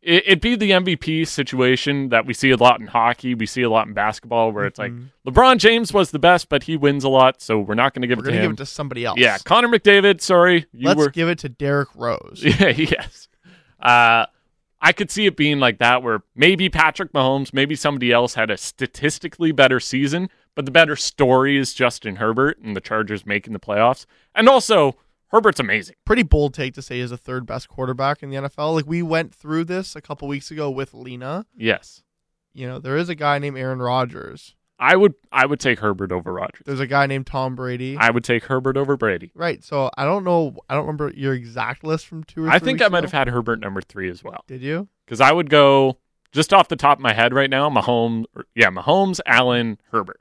it, it'd be the MVP situation that we see a lot in hockey. We see a lot in basketball where it's like Mhm. LeBron James was the best, but he wins a lot, so we're not going to give We're it to gonna give him. it to somebody else. yeah, Connor McDavid. Sorry, you Let's were. give it to Derrick Rose. Yeah, yes. Uh, I could see it being like that, where maybe Patrick Mahomes, maybe somebody else had a statistically better season, but the better story is Justin Herbert and the Chargers making the playoffs. And also, Herbert's amazing. Pretty bold take to say he's the third best quarterback in the NFL. Like we went through this a couple weeks ago with Lena. Yes, You know, there is a guy named Aaron Rodgers. I would. I would take Herbert over Rodgers. There's a guy named Tom Brady. I would take Herbert over Brady. right. So I don't know. I don't remember your exact list from two or I think I might ago. have had Herbert number three as well, Did you? because I would go just off the top of my head right now. Mahomes, yeah, Mahomes, Allen, Herbert,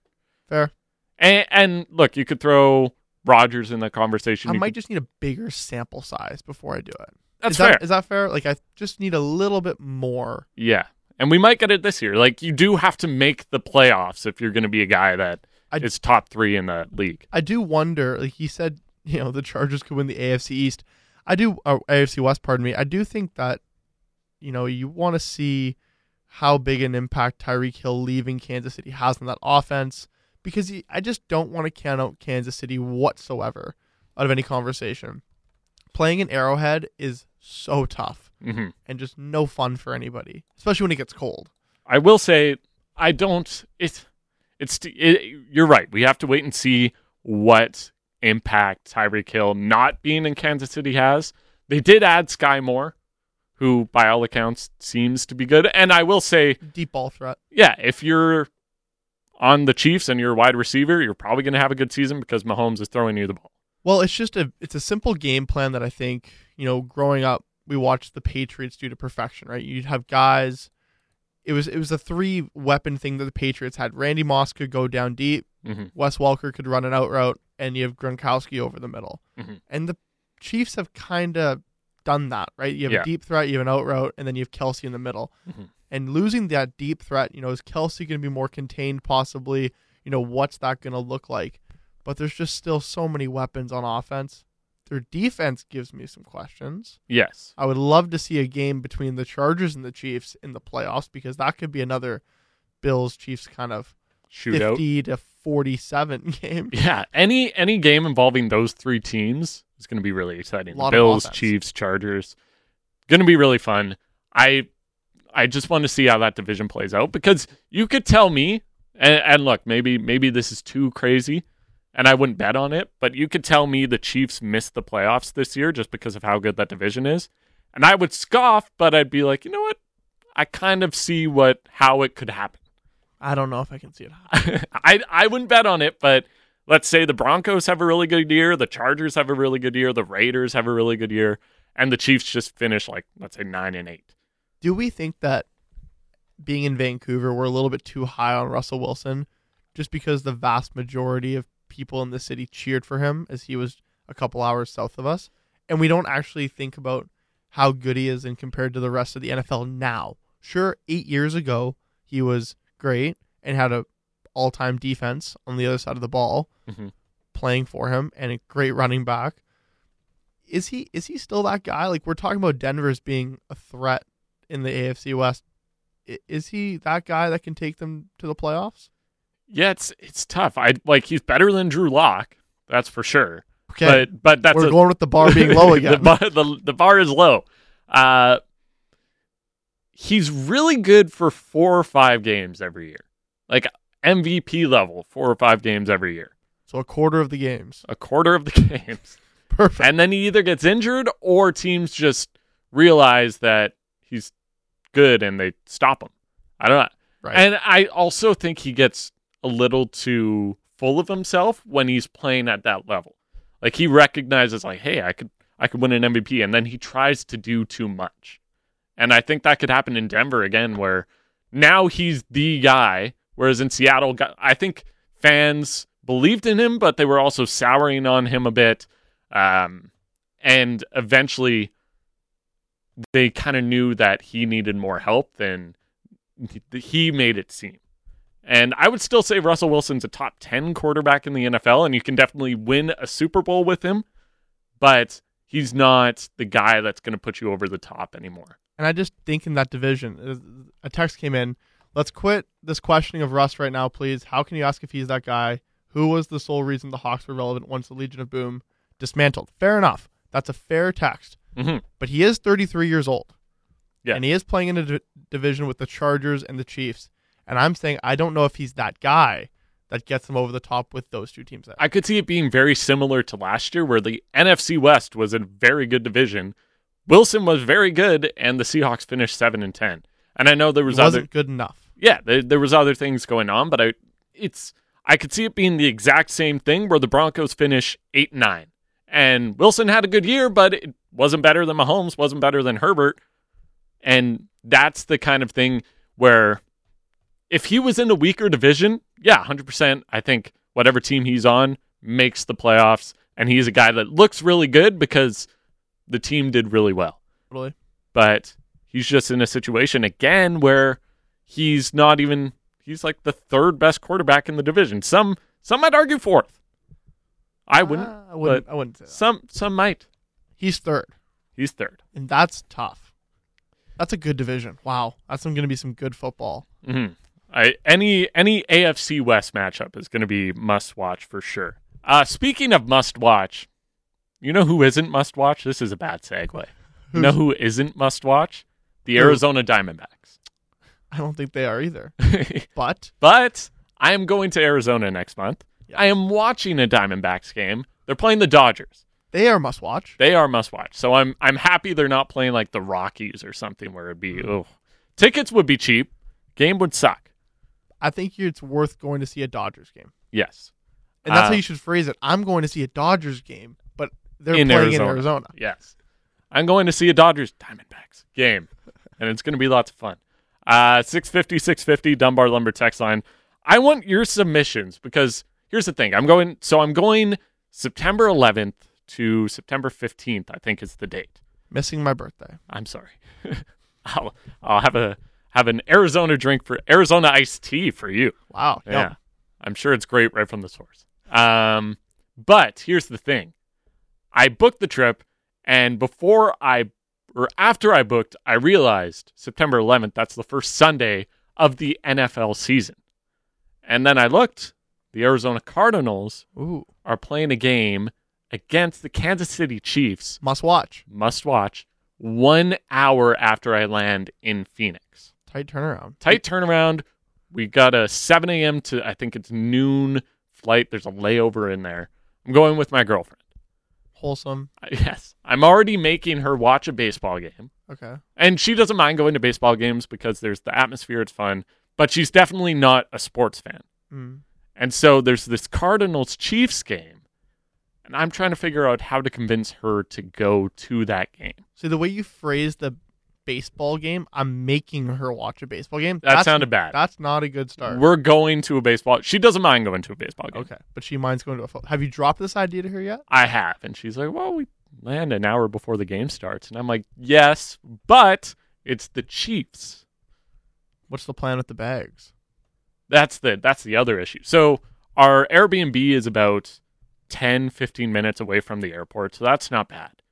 Fair. and, and look, you could throw Rodgers in the conversation. I might could- just need a bigger sample size before I do it. that's is fair. That, is that fair? Like I just need a little bit more. Yeah. And we might get it this year. Like you do have to make the playoffs if you're going to be a guy that is I- top 3 in the league. I do wonder. Like he said, you know, the Chargers could win the AFC East. I do, uh, or AFC West. Pardon me. I do think that, you know, you want to see how big an impact Tyreek Hill leaving Kansas City has on that offense because he, I just don't want to count out Kansas City whatsoever out of any conversation. Playing in Arrowhead is so tough hmm and just no fun for anybody, especially when it gets cold. I will say I don't it's it's it, you're right. We have to wait and see what impact Tyreek Hill not being in Kansas City has. They did add Skyy Moore, who by all accounts seems to be good. And I will say Deep ball threat. yeah, if you're on the Chiefs and you're a wide receiver, you're probably going to have a good season because Mahomes is throwing you the ball. Well, it's just a it's a simple game plan that I think you know. Growing up, we watched the Patriots do to perfection. Right? You'd have guys. It was it was a three weapon thing that the Patriots had. Randy Moss could go down deep. hmm Wes Walker could run an out route, and you have Gronkowski over the middle. Mhm. And the Chiefs have kind of done that, right? You have Yeah. a deep threat, you have an out route, and then you have Kelce in the middle. Mhm. And losing that deep threat, you know, is Kelce going to be more contained? Possibly, you know, what's that going to look like? But there's just still so many weapons on offense. Their defense gives me some questions. Yes. I would love to see a game between the Chargers and the Chiefs in the playoffs because that could be another Bills Chiefs kind of Shootout. 50 to 47 game. Yeah, any any game involving those three teams is going to be really exciting. Bills. Chiefs, Chargers, going to be really fun. I I just want to see how that division plays out because you could tell me, and, and look, maybe maybe this is too crazy, and I wouldn't bet on it, but you could tell me the Chiefs missed the playoffs this year just because of how good that division is, and I would scoff, but I'd be like, you know what, I kind of see what how it could happen. I don't know if I can see it. I I wouldn't bet on it, but let's say the Broncos have a really good year, the Chargers have a really good year, the Raiders have a really good year, and the Chiefs just finish like let's say nine and eight. Do we think that being in Vancouver, we're a little bit too high on Russell Wilson just because the vast majority of people in the city cheered for him as he was a couple hours south of us? And we don't actually think about how good he is and compared to the rest of the NFL now. Sure, eight years ago, he was great and had a all time defense on the other side of the ball Mhm. playing for him and a great running back. Is he is he still that guy? Like we're talking about Denver as being a threat in the AFC West. Is he that guy that can take them to the playoffs? Yeah, it's it's tough. I like he's better than Drew Lock, that's for sure. Okay. But but that's we're a, going with the bar being low the, again. bar, the the bar is low. Uh, he's really good for four or five games every year, like MVP level, four or five games every year, so a quarter of the games. a quarter of the games, Perfect. and then he either gets injured or teams just realize that good and they stop him. I don't know. Right. And I also think he gets a little too full of himself when he's playing at that level. Like he recognizes like, hey, I could I could win an MVP and then he tries to do too much. And I think that could happen in Denver again where now he's the guy whereas in Seattle I think fans believed in him but they were also souring on him a bit. Um and eventually they kind of knew that he needed more help than he made it seem. And I would still say Russell Wilson's a top 10 quarterback in the NFL, and you can definitely win a Super Bowl with him, but he's not the guy that's going to put you over the top anymore. And I just think in that division, uh, a text came in. Let's quit this questioning of Russ right now, please. How can you ask if he's that guy? Who was the sole reason the Hawks were relevant once the Legion of Boom dismantled? Fair enough. That's a fair text. hmm But he is 33 years old. Yeah. And he is playing in a division with the Chargers and the Chiefs. And I'm saying I don't know if he's that guy that gets him over the top with those two teams. I could see it being very similar to last year, where the NFC West was a very good division. Wilson was very good, and the Seahawks finished seven and ten. And I know there He was wasn't other, good enough. yeah, there, there was other things going on, but I, it's I could see it being the exact same thing where the Broncos finish eight and nine, and Wilson had a good year, but it wasn't better than Mahomes, wasn't better than Herbert, and that's the kind of thing where if he was in a weaker division, yeah, hundred percent, I think whatever team he's on makes the playoffs, and he's a guy that looks really good because the team did really well Really. but he's just in a situation again where he's not even he's like the third best quarterback in the division. Some some might argue fourth. I wouldn't. Uh, I wouldn't. I wouldn't say that. Some some might. He's third. He's third. and that's tough. That's a good division. Wow, that's going to be some good football. hmm I any any AFC West matchup is going to be must watch for sure. Uh, speaking of must watch, you know who isn't must watch? This is a bad segue. You know who isn't must watch? The Who? Arizona Diamondbacks. I don't think they are either. But But I am going to Arizona next month. I am watching a Diamondbacks game. They're playing the Dodgers. they are must watch. They are must watch. So I'm I'm happy they're not playing like the Rockies or something where it'd be oh tickets would be cheap. Game would suck. I think it's worth going to see a Dodgers game, Yes. and that's Uh, how you should phrase it. I'm going to see a Dodgers game, but they're In playing Arizona. in Arizona. Yes. I'm going to see a Dodgers Diamondbacks game. And it's going to be lots of fun. Uh 650 650 Dunbar Lumber text line. I want your submissions because here's the thing. I'm going so I'm going September 11th to September 15th, I think is the date. Missing my birthday. I'm sorry. I'll I'll have a have an Arizona drink for Arizona iced tea for you. Wow. Yeah. I'm sure it's great right from the source. Um, but here's the thing. I booked the trip and before I or after I booked, I realized September 11th, that's the first Sunday of the NFL season. And then I looked, the Arizona Cardinals Ooh, are playing a game against the Kansas City Chiefs, must watch. must watch, one hour after I land in Phoenix Tight turnaround. tight turnaround. We got a 7 a.m. to I think it's noon flight. There's a layover in there. I'm going with my girlfriend. Wholesome. Yes, I'm already making her watch a baseball game, Okay. and she doesn't mind going to baseball games because there's the atmosphere. It's fun, but she's definitely not a sports fan. Mm. And so there's this Cardinals Chiefs game, and I'm trying to figure out how to convince her to go to that game. See the way you phrase the baseball game, I'm making her watch a baseball game. That That's- sounded bad. That's not a good start. We're going to a baseball. She doesn't mind going to a baseball game. okay, but she minds going to a. Fo- Have you dropped this idea to her yet? I have. And she's like, well, we land an hour before the game starts. And I'm like, yes, but it's the Chiefs. What's the plan with the bags? That's the that's the other issue. So our Airbnb is about 10 15 minutes away from the airport, so that's not bad.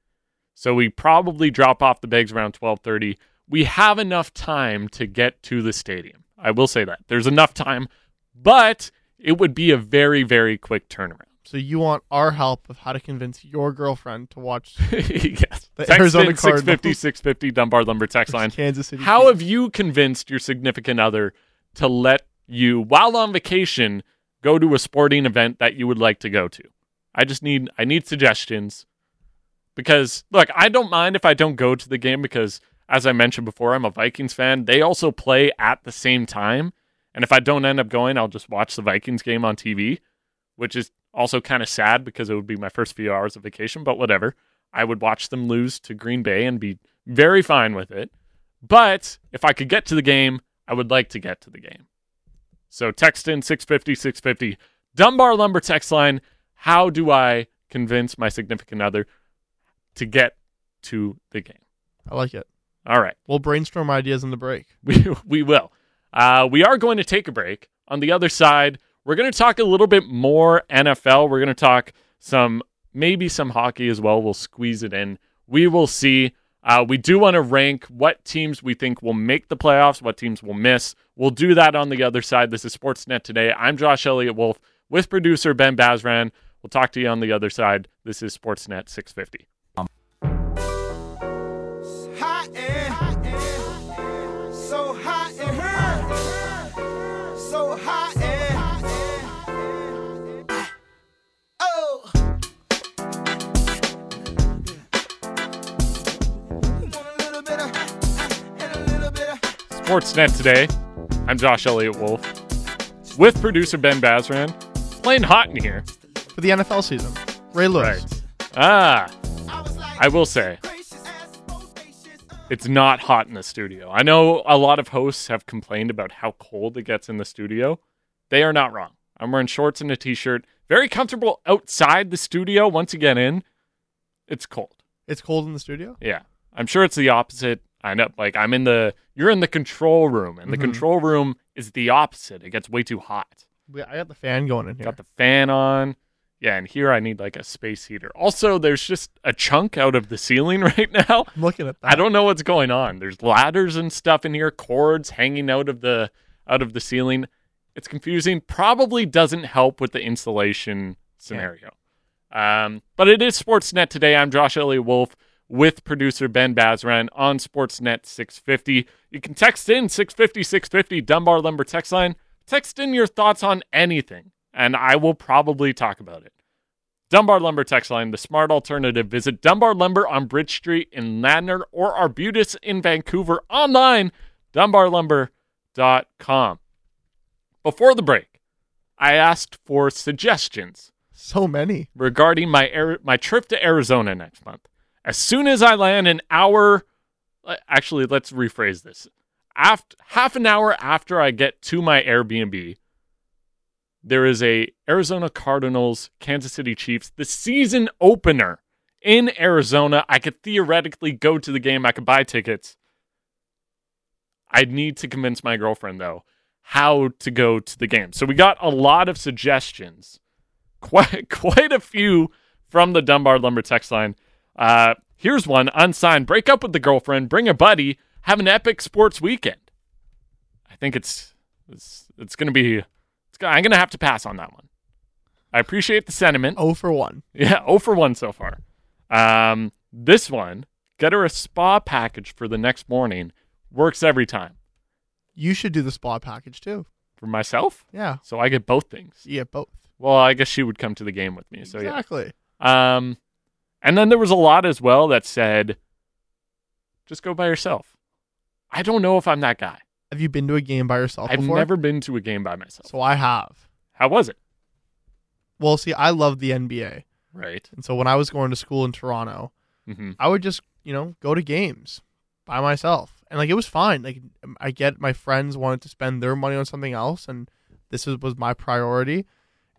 So we probably drop off the bags around 12:30. We have enough time to get to the stadium. I will say that. There's enough time, but it would be a very very quick turnaround. So you want our help of how to convince your girlfriend to watch yes. The Text Arizona in 650 650 Dunbar Lumber text line. Kansas City. How Chiefs? have you convinced your significant other to let you, while on vacation, go to a sporting event that you would like to go to? I just need I need suggestions because look, I don't mind if I don't go to the game because as I mentioned before, I'm a Vikings fan. They also play at the same time, and if I don't end up going, I'll just watch the Vikings game on TV, which is also kind of sad because it would be my first few hours of vacation, but whatever. I would watch them lose to Green Bay and be very fine with it. But if I could get to the game, I would like to get to the game. So text in 650 650 Dunbar Lumber text line. How do I convince my significant other to get to the game? I like it. All right. We'll brainstorm ideas in the break. We, we will. Uh, we are going to take a break. On the other side, we're going to talk a little bit more NFL. We're going to talk some, maybe some hockey as well. We'll squeeze it in. We will see. Uh, we do want to rank what teams we think will make the playoffs, what teams will miss. We'll do that on the other side. This is Sportsnet today. I'm Josh Elliott Wolf with producer Ben Bazran. We'll talk to you on the other side. This is Sportsnet 650. Sportsnet today. I'm Josh Elliott Wolf with producer Ben Bazran. Playing hot in here. For the NFL season. Ray Lewis. Right. Ah, I was like I will say. gracious as bodacious, it's not hot in the studio. I know a lot of hosts have complained about how cold it gets in the studio. They are not wrong. I'm wearing shorts and a t-shirt. Very comfortable outside the studio. Once you get in, it's cold. It's cold in the studio? Yeah. I'm sure it's the opposite. I know like I'm in the you're in the control room and the Mhm. control room is the opposite. It gets way too hot. I got the fan going in here. Got the fan on. Yeah, and here I need like a space heater. Also, there's just a chunk out of the ceiling right now. I'm looking at that. I don't know what's going on. There's ladders and stuff in here, cords hanging out of the out of the ceiling. It's confusing. Probably doesn't help with the installation scenario. Um, but it is Sportsnet today. I'm Josh Elliott Wolf with producer Ben Bazran on Sportsnet 650. You can text in 650 650 Dunbar Lumber text line. Text in your thoughts on anything, and I will probably talk about it. Dunbar Lumber text line, the smart alternative. Visit Dunbar Lumber on Bridge Street in Ladner or Arbutus in Vancouver online, dunbarlumber.com. Before the break, I asked for suggestions So many. regarding my Ari- my trip to Arizona next month. As soon as I land an hour, actually, let's rephrase this. After half an hour after I get to my Airbnb, there is a Arizona Cardinals Kansas City Chiefs the season opener in Arizona. I could theoretically go to the game. I could buy tickets. I'd need to convince my girlfriend though how to go to the game. So we got a lot of suggestions quite quite a few from the Dunbar Lumber text line. Uh, here's one unsigned: break up with the girlfriend, bring a buddy, have an epic sports weekend. I think it's it's it's gonna be. It's I'm gonna have to pass on that one. I appreciate the sentiment. Oh for 1. Yeah, 0 for 1 so far. Um, this one, get her a spa package for the next morning, works every time. You should do the spa package too. For myself, Yeah. so I get both things. Yeah, both. Well, I guess she would come to the game with me. So yeah. exactly. Um, and then there was a lot as well that said, just go by yourself. I don't know if I'm that guy. Have you been to a game by yourself I've before? never been to a game by myself. So I have. How was it? Well, see, I love the NBA. Right. And so when I was going to school in Toronto, hmm I would just, you know, go to games by myself. And like it was fine. Like I get my friends wanted to spend their money on something else and this was, was my priority.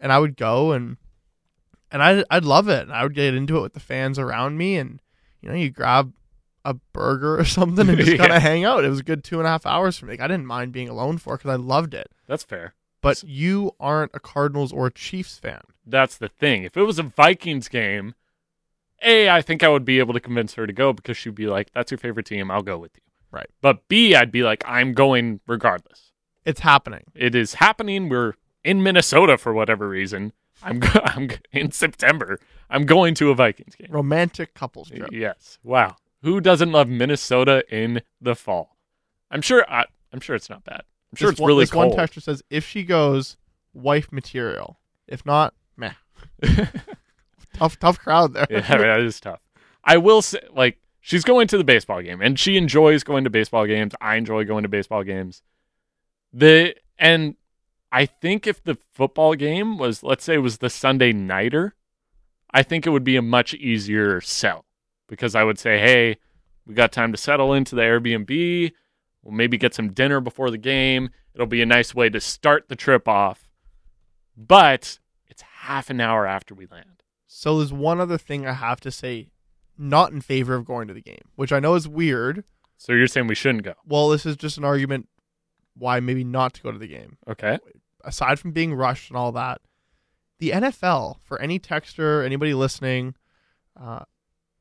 And I would go and and I I'd love it. And I would get into it with the fans around me and you know, you grab a burger or something and just Yeah. kind of hang out. It was a good two and a half hours for me. Like, I didn't mind being alone for because I loved it. That's fair. But you aren't a Cardinals or a Chiefs fan. That's the thing. If it was a Vikings game, A, I think I would be able to convince her to go because she'd be like, that's your favorite team. I'll go with you. Right. But B, I'd be like, I'm going regardless. It's happening. It is happening. We're in Minnesota for whatever reason. I'm, go- I'm g- in September. I'm going to a Vikings game. Romantic couples trip. Yes. Wow. Who doesn't love Minnesota in the fall? I'm sure. I, I'm sure it's not bad. I'm sure this it's one, really this cold. one texter says if she goes, wife material. If not, meh. tough, tough crowd there. yeah, that is tough. I will say, like, she's going to the baseball game, and she enjoys going to baseball games. I enjoy going to baseball games. The and I think if the football game was, let's say, it was the Sunday nighter, I think it would be a much easier sell because I would say, hey, we got time to settle into the Airbnb. We'll maybe get some dinner before the game. It'll be a nice way to start the trip off. But it's half an hour after we land. So there's one other thing I have to say, not in favor of going to the game, which I know is weird. So you're saying we shouldn't go? Well, this is just an argument why maybe not to go to the game. Okay. Aside from being rushed and all that, the NFL for any texter, anybody listening, uh,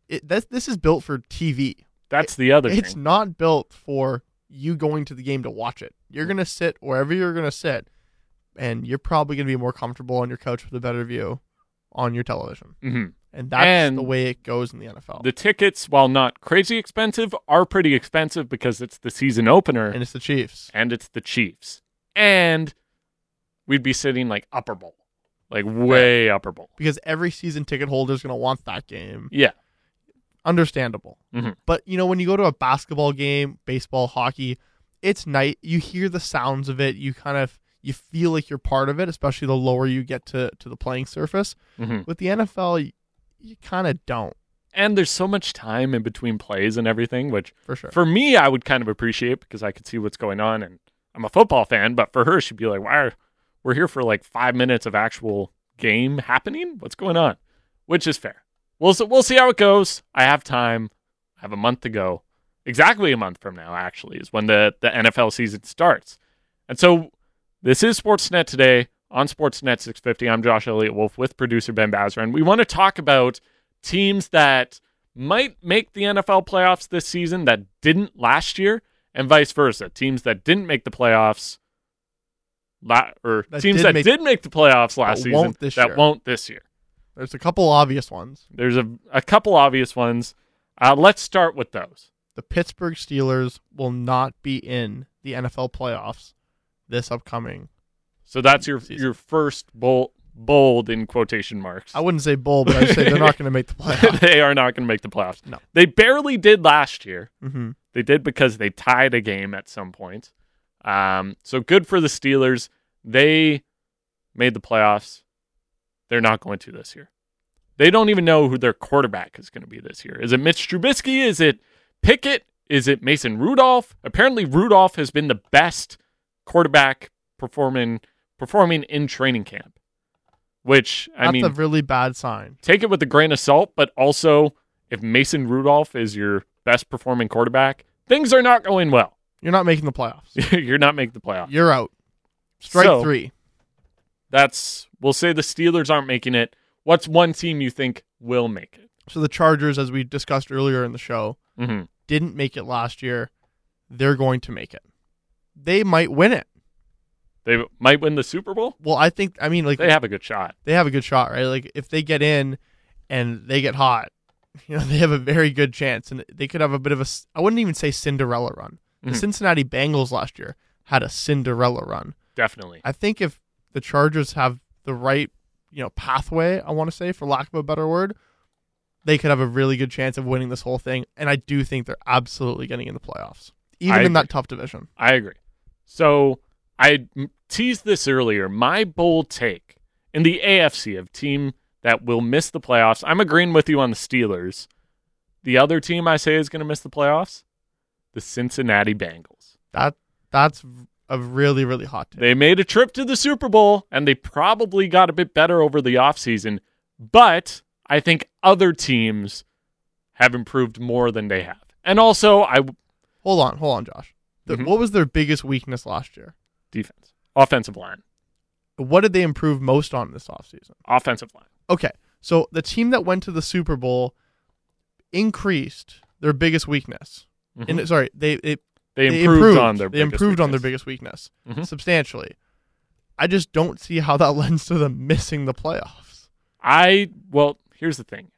it this, this is built for TV. That's the other It's thing. not built for you going to the game to watch it. You're gonna sit wherever you're gonna sit, and you're probably gonna be more comfortable on your couch with a better view on your television. hmm And that's And the way it goes in the NFL. The tickets, while not crazy expensive, are pretty expensive because it's the season opener and it's the Chiefs. and it's the Chiefs. And we'd be sitting like upper bowl, like way upper bowl. Because every season ticket holder is gonna want that game. Yeah. Understandable. Mhm. But you know, when you go to a basketball game, baseball, hockey, it's night. You hear the sounds of it. You kind of you feel like you're part of it, especially the lower you get to to the playing surface. hmm With the NFL, you, you kind of don't And there's so much time in between plays and everything, which for sure. for me, I would kind of appreciate because I could see what's going on. And I'm a football fan, but for her, she'd be like, why are we're here for like five minutes of actual game happening? What's going on? Which is fair. We'll, we'll see how it goes. I have time. I have a month to go. Exactly a month from now, actually, is when the, the NFL season starts. And so this is Sportsnet today on Sportsnet 650. I'm Josh Elliott Wolf with producer Ben Bazra, and we want to talk about teams that might make the NFL playoffs this season that didn't last year, and vice versa. Teams that didn't make the playoffs, la- or That teams that make- did make the playoffs last That season that year. won't this year. There's a couple obvious ones. There's a, a couple obvious ones. Uh, let's start with those. The Pittsburgh Steelers will not be in the NFL playoffs this upcoming. So that's your Season. your first bold, bold in quotation marks. I wouldn't say bold, but I'd say they're not going to make the playoffs. they are not going to make the playoffs. No. They barely did last year. hmm They did because they tied a game at some point. Um, so good for the Steelers. They made the playoffs. They're not going to this year. They don't even know who their quarterback is going to be this year. Is it Mitch Trubisky? Is it Pickett? Is it Mason Rudolph? Apparently, Rudolph has been the best quarterback performing performing in training camp. Which I mean That's mean, a really bad sign. take it with a grain of salt, but also if Mason Rudolph is your best performing quarterback, things are not going well. You're not making the playoffs. You're not making the playoffs. You're out. Strike So- three. That's we'll say the Steelers aren't making it. What's one team you think will make it? So the Chargers, as we discussed earlier in the show, hmm didn't make it last year. They're going to make it. They might win it. They might win the Super Bowl. Well, I think. I mean, like They have a good shot. they have a good shot, right? Like if they get in and they get hot, you know, they have a very good chance, and they could have a bit of a I wouldn't even say Cinderella run. The Mhm. Cincinnati Bengals last year had a Cinderella run. Definitely. I think if the Chargers have the right, you know, pathway, I want to say, for lack of a better word, they could have a really good chance of winning this whole thing. And I do think they're absolutely getting in the playoffs, even I in agree. that tough division. I agree. So I teased this earlier. My bold take in the AFC of team that will miss the playoffs. I'm agreeing with you on the Steelers. The other team I say is going to miss the playoffs, the Cincinnati Bengals. That that's a really really hot take. They made a trip to the Super Bowl and they probably got a bit better over the offseason, but I think other teams have improved more than they have. And also, I Hold on, hold on, Josh. The, Mhm. What was their biggest weakness last year? defense, offensive line, What did they improve most on this offseason? offensive line. Okay, so the team that went to the Super Bowl increased their biggest weakness. Mhm. In, sorry, they, they They, they improved, on their. they biggest improved on their weakness. biggest weakness Mhm. substantially. I just don't see how that lends to them missing the playoffs. I well, here's the thing.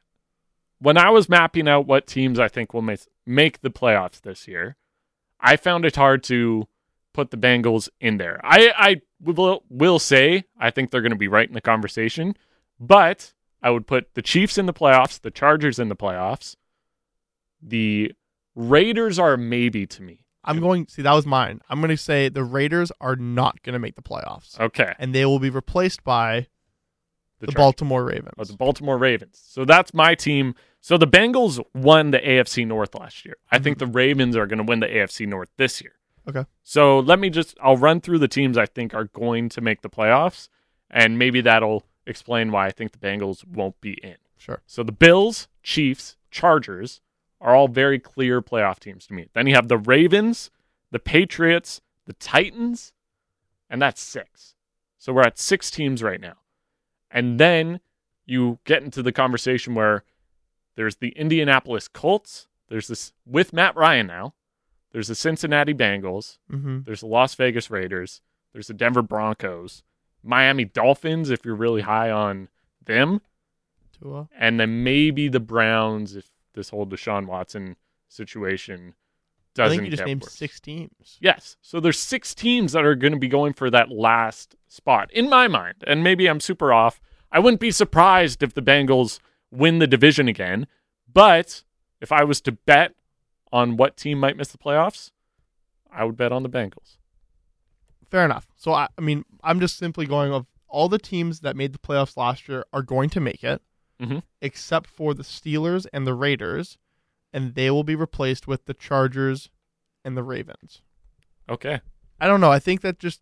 When I was mapping out what teams I think will make make the playoffs this year, I found it hard to put the Bengals in there. I I will will say I think they're going to be right in the conversation, but I would put the Chiefs in the playoffs, the Chargers in the playoffs. The Raiders are maybe to me. I'm going see that was mine. I'm going to say the Raiders are not going to make the playoffs, Okay. and they will be replaced by the, Chargers. Baltimore Ravens. Oh, the Baltimore Ravens. So that's my team. So the Bengals won the AFC North last year. I think mhm. the Ravens are going to win the AFC North this year. Okay. So let me just I'll run through the teams I think are going to make the playoffs and maybe that'll explain why I think the Bengals won't be in. Sure. So the Bills, Chiefs, Chargers are all very clear playoff teams to me. Then you have the Ravens, the Patriots, the Titans, and that's 6. So we're at 6 teams right now. And then you get into the conversation where there's the Indianapolis Colts, there's this with Matt Ryan now. There's the Cincinnati Bengals, Mm-hmm. there's the Las Vegas Raiders, there's the Denver Broncos, Miami Dolphins if you're really high on them, Tua. and then maybe the Browns if this whole Deshaun Watson situation I doesn't think you just named worse. six teams. Yes. So there's six teams that are going to be going for that last spot in my mind. And maybe I'm super off. I wouldn't be surprised if the Bengals win the division again. But if I was to bet on what team might miss the playoffs, I would bet on the Bengals. Fair enough. So I, I mean, I'm just simply going of all the teams that made the playoffs last year are going to make it, Mhm. except for the Steelers and the Raiders, and they will be replaced with the Chargers and the Ravens. Okay. I don't know. I think that just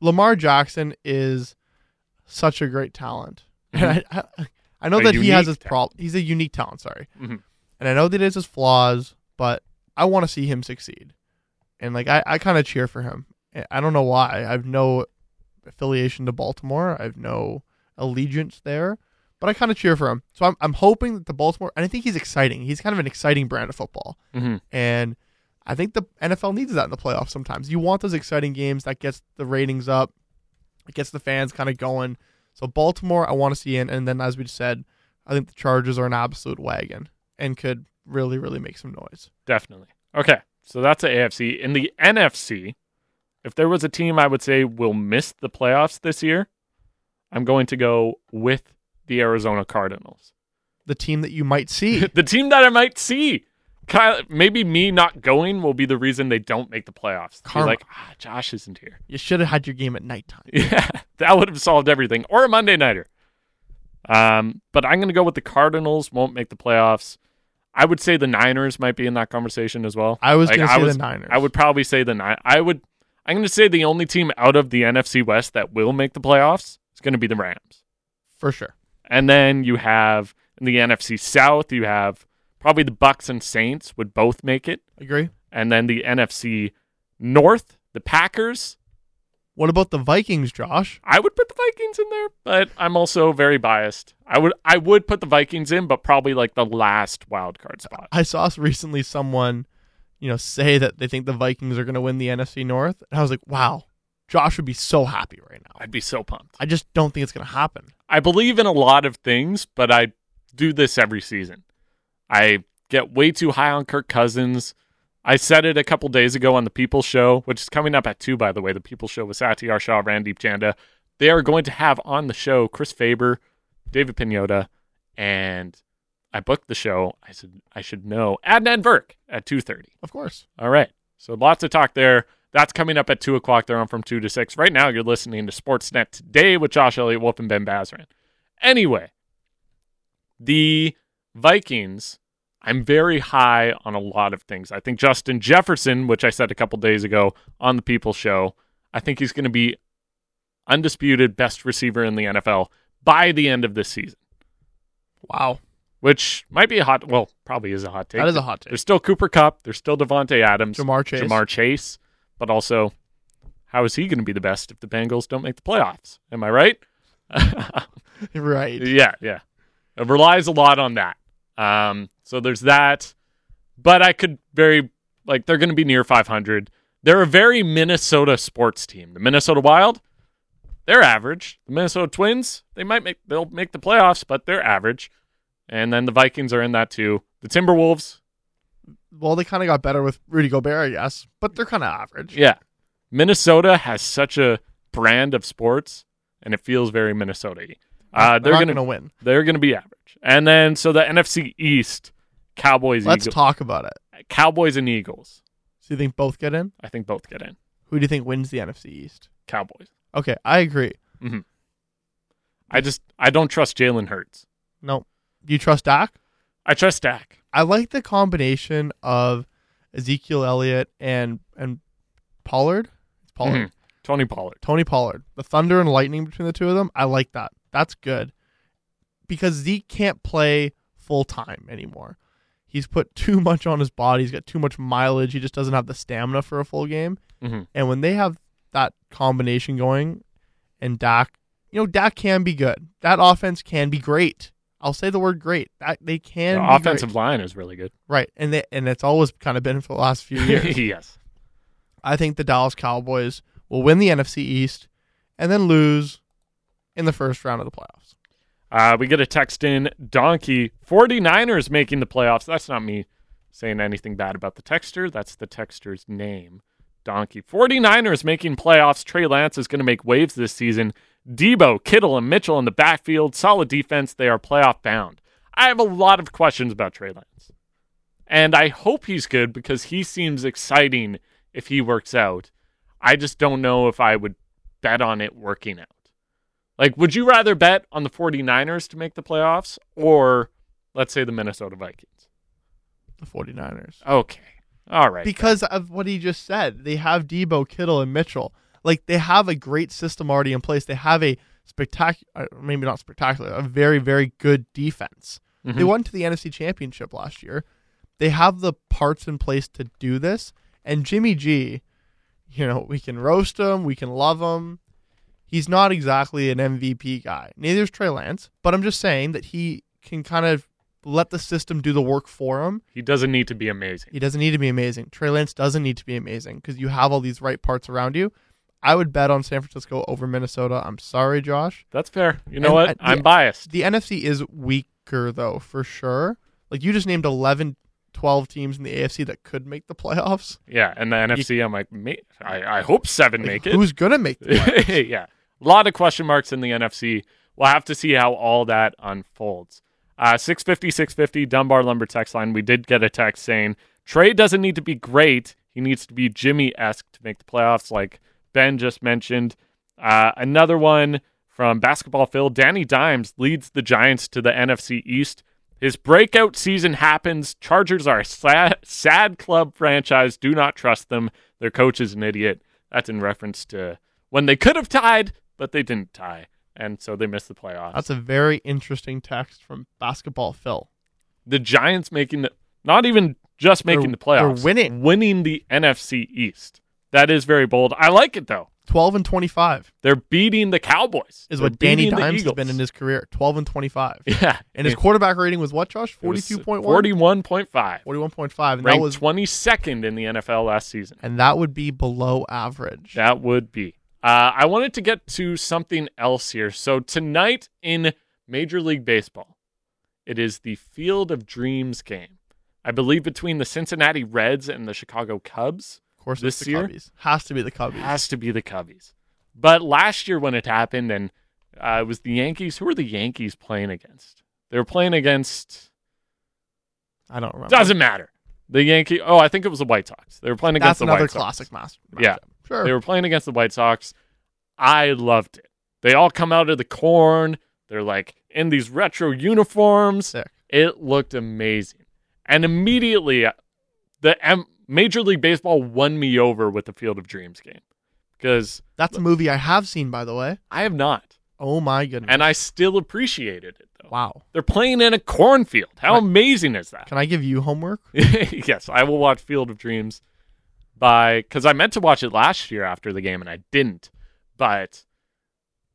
Lamar Jackson is such a great talent, and I, I, I know A that he has his problem. He's a unique talent. Sorry, Mhm. and I know that he has his flaws, but I want to see him succeed, and like I, I kind of cheer for him. I- I don't know why. I have no affiliation to Baltimore. I have no allegiance there, but I kind of cheer for him. So I'm I'm hoping that the Baltimore, and I think he's exciting. He's kind of an exciting brand of football. hmm And I think the NFL needs that in the playoffs sometimes. You want those exciting games that gets the ratings up, it gets the fans kind of going. So Baltimore, I want to see in, and then as we said, I think the Chargers are an absolute wagon and could really, really make some noise. Definitely. Okay. So that's the AFC. In the NFC, if there was a team I would say will miss the playoffs this year, I'm going to go with the Arizona Cardinals. The team that you might see. the team that I might see. Kyle, maybe me not going will be the reason they don't make the playoffs. Be like, ah, Josh isn't here. you should have had your game at nighttime. Yeah, that would have solved everything. Or a Monday nighter. Um, but I'm going to go with the Cardinals. Won't make the playoffs. I would say the Niners might be in that conversation as well. I was Like, going to say was- the Niners. I would probably say the nine. I would. I'm going to say the only team out of the NFC West that will make the playoffs is going to be the Rams. for sure. And then you have in the NFC South, you have probably the Bucks and Saints would both make it. Agree. And then the NFC North, the Packers. What about the Vikings, Josh? I would put the Vikings in there, but I'm also very biased. I would I would put the Vikings in, but probably like the last wild card spot. I saw recently someone, you know, say that they think the Vikings are going to win the NFC North, and I was like, wow, Josh would be so happy right now. I'd be so pumped. I just don't think it's going to happen. I believe in a lot of things, but I do this every season. I get way too high on Kirk Cousins. I said it a couple days ago on the People Show, which is coming up at 2, by the way. The People Show with Satiar Shah, Randip Janda. They are going to have on the show Chris Faber, David Pagnotta, and I booked the show. I said I should know Adnan Virk at 2.30. Of course. All right. So lots of talk there. That's coming up at 2 o'clock. They're on from 2 to 6. Right now, you're listening to Sportsnet Today with Josh Elliott, Wolf, and Ben Bazran. Anyway, the Vikings, I'm very high on a lot of things. I think Justin Jefferson, which I said a couple days ago on the People Show, I think he's going to be undisputed best receiver in the NFL by the end of this season. Wow. which might be a hot. Well, probably is a hot take. That is a hot take. There's still Cooper Kupp. There's still Davante Adams, Ja'Marr Chase. Ja'Marr Chase, but also, how is he going to be the best if the Bengals don't make the playoffs? Am I right? right. Yeah, yeah. It relies a lot on that. Um, so there's that. But I could very like they're going to be near 500. They're a very Minnesota sports team. The Minnesota Wild, they're average. The Minnesota Twins, they might make they'll make the playoffs, but they're average. And then the Vikings are in that too. The Timberwolves, Well, they kind of got better with Rudy Gobert, I guess, but they're kind of average. yeah. Minnesota has such a brand of sports, and it feels very Minnesota-y. Uh, they're they're gonna, win. they're gonna be average. And then so the NFC East, Cowboys, Let's Eagles, talk about it. Cowboys and Eagles. So you think both get in? I think both get in. Who do you think wins the NFC East? Cowboys. Okay, I agree. I just I don't trust Jalen Hurts. No. Do you trust Dak? I trust Dak. I like the combination of Ezekiel Elliott and and Pollard. It's Pollard. Mhm. Tony Pollard. Tony Pollard. The thunder and lightning between the two of them. I like that. That's good. Because Zeke can't play full time anymore. He's put too much on his body. He's got too much mileage. He just doesn't have the stamina for a full game. Mhm. And when they have that combination going and Dak, you know, Dak can be good. That offense can be great. I'll say the word great. That they can The be great. offensive line is really good. Right. And they, and it's always kind of been for the last few years. yes. I think the Dallas Cowboys will win the NFC East and then lose in the first round of the playoffs. Uh, we get a text in Donkey 49ers making the playoffs. That's not me saying anything bad about the texter. That's the texter's name. Donkey 49ers making playoffs. Trey Lance is going to make waves this season. Deebo, Kittle, and Mitchell in the backfield. Solid defense. They are playoff bound. I have a lot of questions about Trey Lance. And I hope he's good because he seems exciting if he works out. I just don't know if I would bet on it working out. Like, would you rather bet on the 49ers to make the playoffs or, let's say, the Minnesota Vikings? The 49ers. Okay. All right. Because of what he just said. They have Deebo, Kittle, and Mitchell. Like they have a great system already in place. They have a spectacular, maybe not spectacular, a very, very good defense. They Mhm. went to the NFC Championship last year. They have the parts in place to do this. And Jimmy G, you know, we can roast him, we can love him. He's not exactly an MVP guy. Neither is Trey Lance, but I'm just saying that he can kind of let the system do the work for him. he doesn't need to be amazing. He doesn't need to be amazing. Trey Lance doesn't need to be amazing because you have all these right parts around you. I would bet on San Francisco over Minnesota. I'm sorry, Josh. That's fair. You know And, what? uh, I'm biased. The NFC is weaker, though, for sure. Like, you just named 11, 12 teams in the AFC that could make the playoffs. Yeah. And the NFC, I'm like, I, I hope seven Like, make it. Who's going to make the playoffs? yeah. A lot of question marks in the NFC. We'll have to see how all that unfolds. Uh, 650, 650, Dunbar Lumber text line. We did get a text saying Trey doesn't need to be great. He needs to be Jimmy esque to make the playoffs, like Ben just mentioned. Uh, another one from Basketball Phil Danny Dimes leads the Giants to the NFC East. His breakout season happens. Chargers are a sad, sad club franchise. Do not trust them. Their coach is an idiot. That's in reference to when they could have tied, but they didn't tie. And so they missed the playoffs. That's a very interesting text from Basketball Phil. the Giants making the, not even just making They're- the playoffs, they're winning. winning the NFC East. That is very bold. I like it though. 12 and 25 They're beating the Cowboys. is They're what Danny Dimes has been in his career. 12 and 25. Yeah, And his quarterback rating was what, Josh? 42.1? 41.5. 41.5. And that Ranked was 22nd in the NFL last season. and that would be below average. That would be. Uh, I wanted to get to something else here. So tonight in Major League Baseball, it is the Field of Dreams game. I believe between the Cincinnati Reds and the Chicago Cubs. Of course, this it's the year? Cubbies. Has to be the Cubbies. Has to be the Cubbies. But last year when it happened, and uh, it was the Yankees. Who were the Yankees playing against? They were playing against. I don't remember. Doesn't matter. The Yankee. Oh, I think it was the White Sox. They were playing against That's the another White Sox. classic mas- matchup. Yeah. Sure. They were playing against the White Sox. I loved it. They all come out of the corn. They're like in these retro uniforms. Sick. It looked amazing. And immediately, uh, the M- Major League Baseball won me over with the Field of Dreams game because That's a movie I have seen, by the way. I have not. Oh my goodness! and I still appreciated it though. wow. They're playing in a cornfield. How Right. amazing is that? Can I give you homework? yes, I will watch Field of Dreams by because I meant to watch it last year after the game and I didn't. But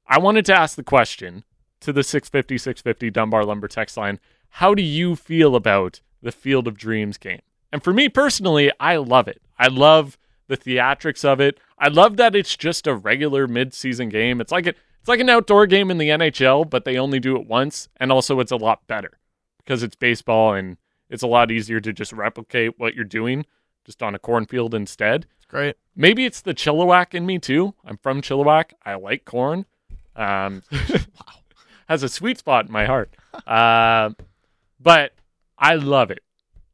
I wanted to ask the question to the 650 650 Dunbar Lumber text line How do you feel about the Field of Dreams game? And for me personally, I love it. I love the theatrics of it. I love that it's just a regular mid-season game. It's like a, it's like an outdoor game in the NHL, but they only do it once, and also it's a lot better because it's baseball and it's a lot easier to just replicate what you're doing just on a cornfield instead. It's great. Maybe it's the Chilliwack in me too. I'm from Chilliwack. I like corn. Um, has a sweet spot in my heart. Uh, but I love it,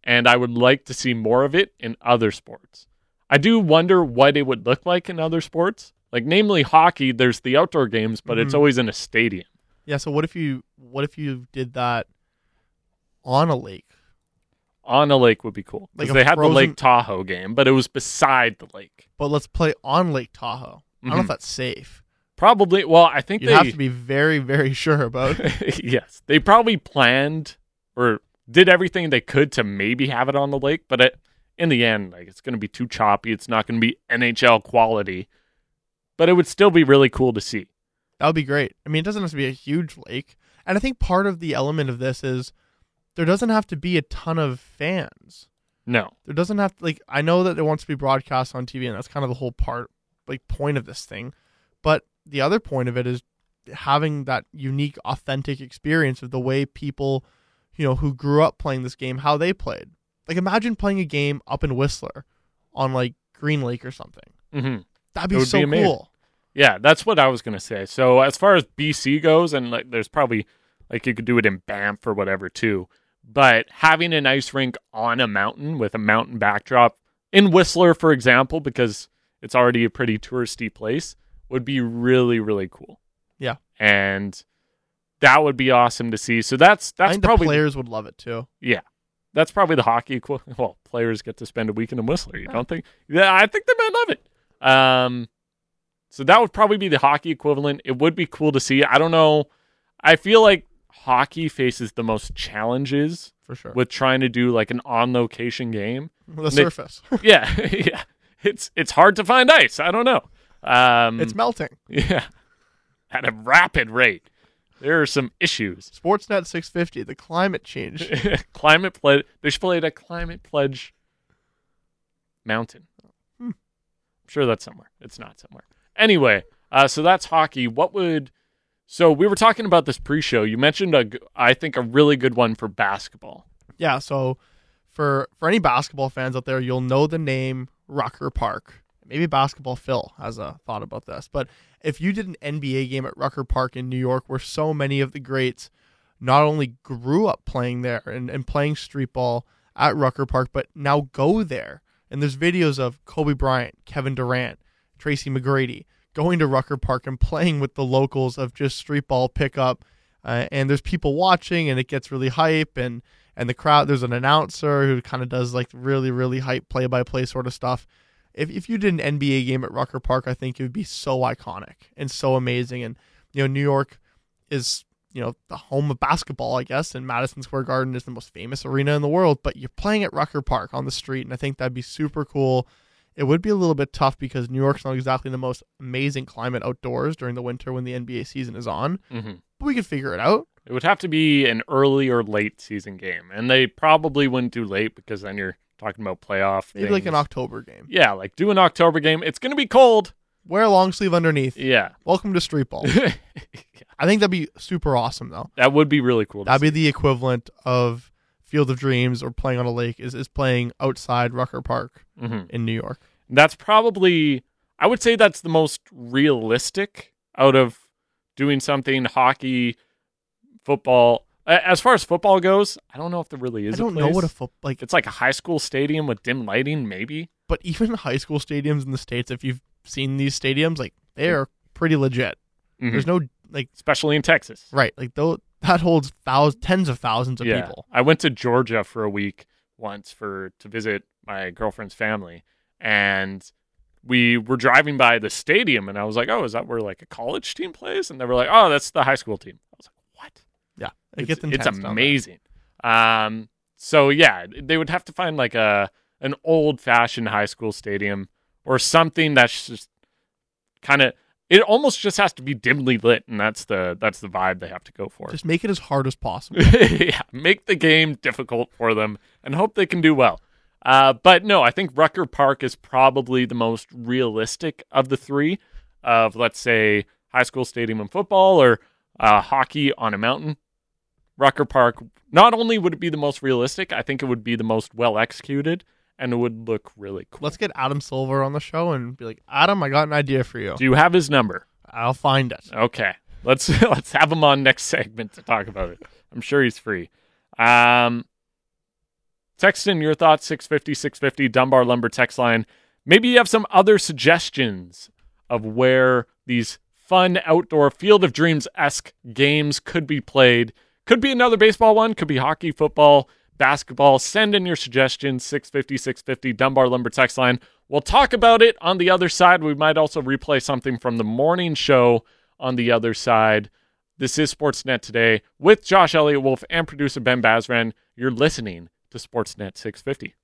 and I would like to see more of it in other sports. I do wonder what it would look like in other sports, like namely hockey. There's the outdoor games, but it's Mhm. always in a stadium. Yeah. So what if you what if you did that on a lake? On a lake would be cool Like they had the Lake Tahoe game, but it was beside the lake. But let's play on Lake Tahoe. I don't know if that's safe. Probably. Well, I think You'd they have to be very, very sure about. yes, they probably planned or did everything they could to maybe have it on the lake, but it, in the end, like it's going to be too choppy. It's not going to be NHL quality, but it would still be really cool to see. That would be great. I mean, it doesn't have to be a huge lake. And I think part of the element of this is there doesn't have to be a ton of fans. No, There doesn't have to like I know that it wants to be broadcast on TV and that's kind of the whole part like point of this thing. But the other point of it is having that unique authentic experience of the way people, you know, who grew up playing this game how they played. Like imagine playing a game up in Whistler on like Green Lake or something. hmm That'd be so be cool. yeah, that's what I was going to say. So as far as BC goes, and like, there's probably like you could do it in Banff or whatever too, but having an ice rink on a mountain with a mountain backdrop in Whistler, for example, because it's already a pretty touristy place, would be really really cool. Yeah. and that would be awesome to see. So that's I that's think probably the players would love it too. yeah. That's probably the hockey equivalent. Well, players get to spend a weekend in Whistler. You don't think? Yeah, I think they might love it. Um, so that would probably be the hockey equivalent. It would be cool to see. I don't know. I feel like hockey faces the most challenges For sure. with trying to do like an on location game. the they- surface. yeah, yeah. It's it's hard to find ice. I don't know. Um, it's melting. yeah, at a rapid rate. There are some issues. Sportsnet 650, the climate change. climate pledge. They should play at a climate pledge mountain. Hmm. I'm sure that's somewhere. It's not somewhere. Anyway, uh, so that's hockey. What would so we were talking about this pre-show. You mentioned a, I think a really good one for basketball. yeah, so for for any basketball fans out there, you'll know the name Rucker Park. Maybe basketball Phil has a thought about this, but if you did an NBA game at Rucker Park in New York, where so many of the greats not only grew up playing there and, and playing street ball at Rucker Park, but now go there. And there's videos of Kobe Bryant, Kevin Durant, Tracy McGrady going to Rucker Park and playing with the locals of just street ball pickup. Uh, and there's people watching, and it gets really hype. And and the crowd, there's an announcer who kind of does like really really hype play by play sort of stuff. If if you did an NBA game at Rucker Park, I think it would be so iconic and so amazing. And you know, New York is you know the home of basketball, I guess, and Madison Square Garden is the most famous arena in the world. But you're playing at Rucker Park on the street, and I think that'd be super cool. It would be a little bit tough because New York's not exactly the most amazing climate outdoors during the winter when the NBA season is on. hmm But we could figure it out. It would have to be an early or late season game, and they probably wouldn't do late because then you're talking about playoff. Maybe like an. October game. Yeah, like do an October game. It's going to be cold. Wear a long sleeve underneath. Yeah. Welcome to street ball. I think that'd be super awesome though. that would be really cool. That'd see. be the equivalent of Field of Dreams or playing on a lake is, is playing outside Rucker Park Mhm. in New York. That's probably, I would say that's the most realistic out of doing something hockey, football. As far as football goes, I don't know if there really is. I don't a know what a foot like It's like a high school stadium with dim lighting, maybe. but even high school stadiums in the states if you've seen these stadiums like they are pretty legit. Mhm. There's no like Especially in Texas. right, like though that holds thousands tens of thousands of yeah. people. I went to Georgia for a week once for to visit my girlfriend's family, and we were driving by the stadium, and I was like, "Oh, is that where like a college team plays?" And they were like, "Oh, that's the high school team." I was like? Yeah, it It's, gets it's intense down amazing. Um, so yeah, they would have to find like a an old fashioned high school stadium or something that's just kind of. It almost just has to be dimly lit, and that's the that's the vibe they have to go for. Just make it as hard as possible. yeah, make the game difficult for them and hope they can do well. Uh, but no, I think Rucker Park is probably the most realistic of the three of, let's say, high school stadium and football or uh, hockey on a mountain. Rucker Park, not only would it be the most realistic, I think it would be the most well executed and it would look really cool. Let's get Adam Silver on the show and be like, Adam, I got an idea for you. Do you have his number? I'll find it. Okay. Let's let's have him on next segment to talk about it. I'm sure he's free. Um text in your thoughts 650 650 Dunbar Lumber text line. Maybe you have some other suggestions of where these fun outdoor field of dreams esque games could be played. Could be another baseball one, could be hockey, football, basketball. Send in your suggestions 650 650 Dunbar Lumber text line. We'll talk about it on the other side. We might also replay something from the morning show on the other side. This is Sportsnet today with Josh Elliott Wolf and producer Ben Bazran. You're listening to Sportsnet 650.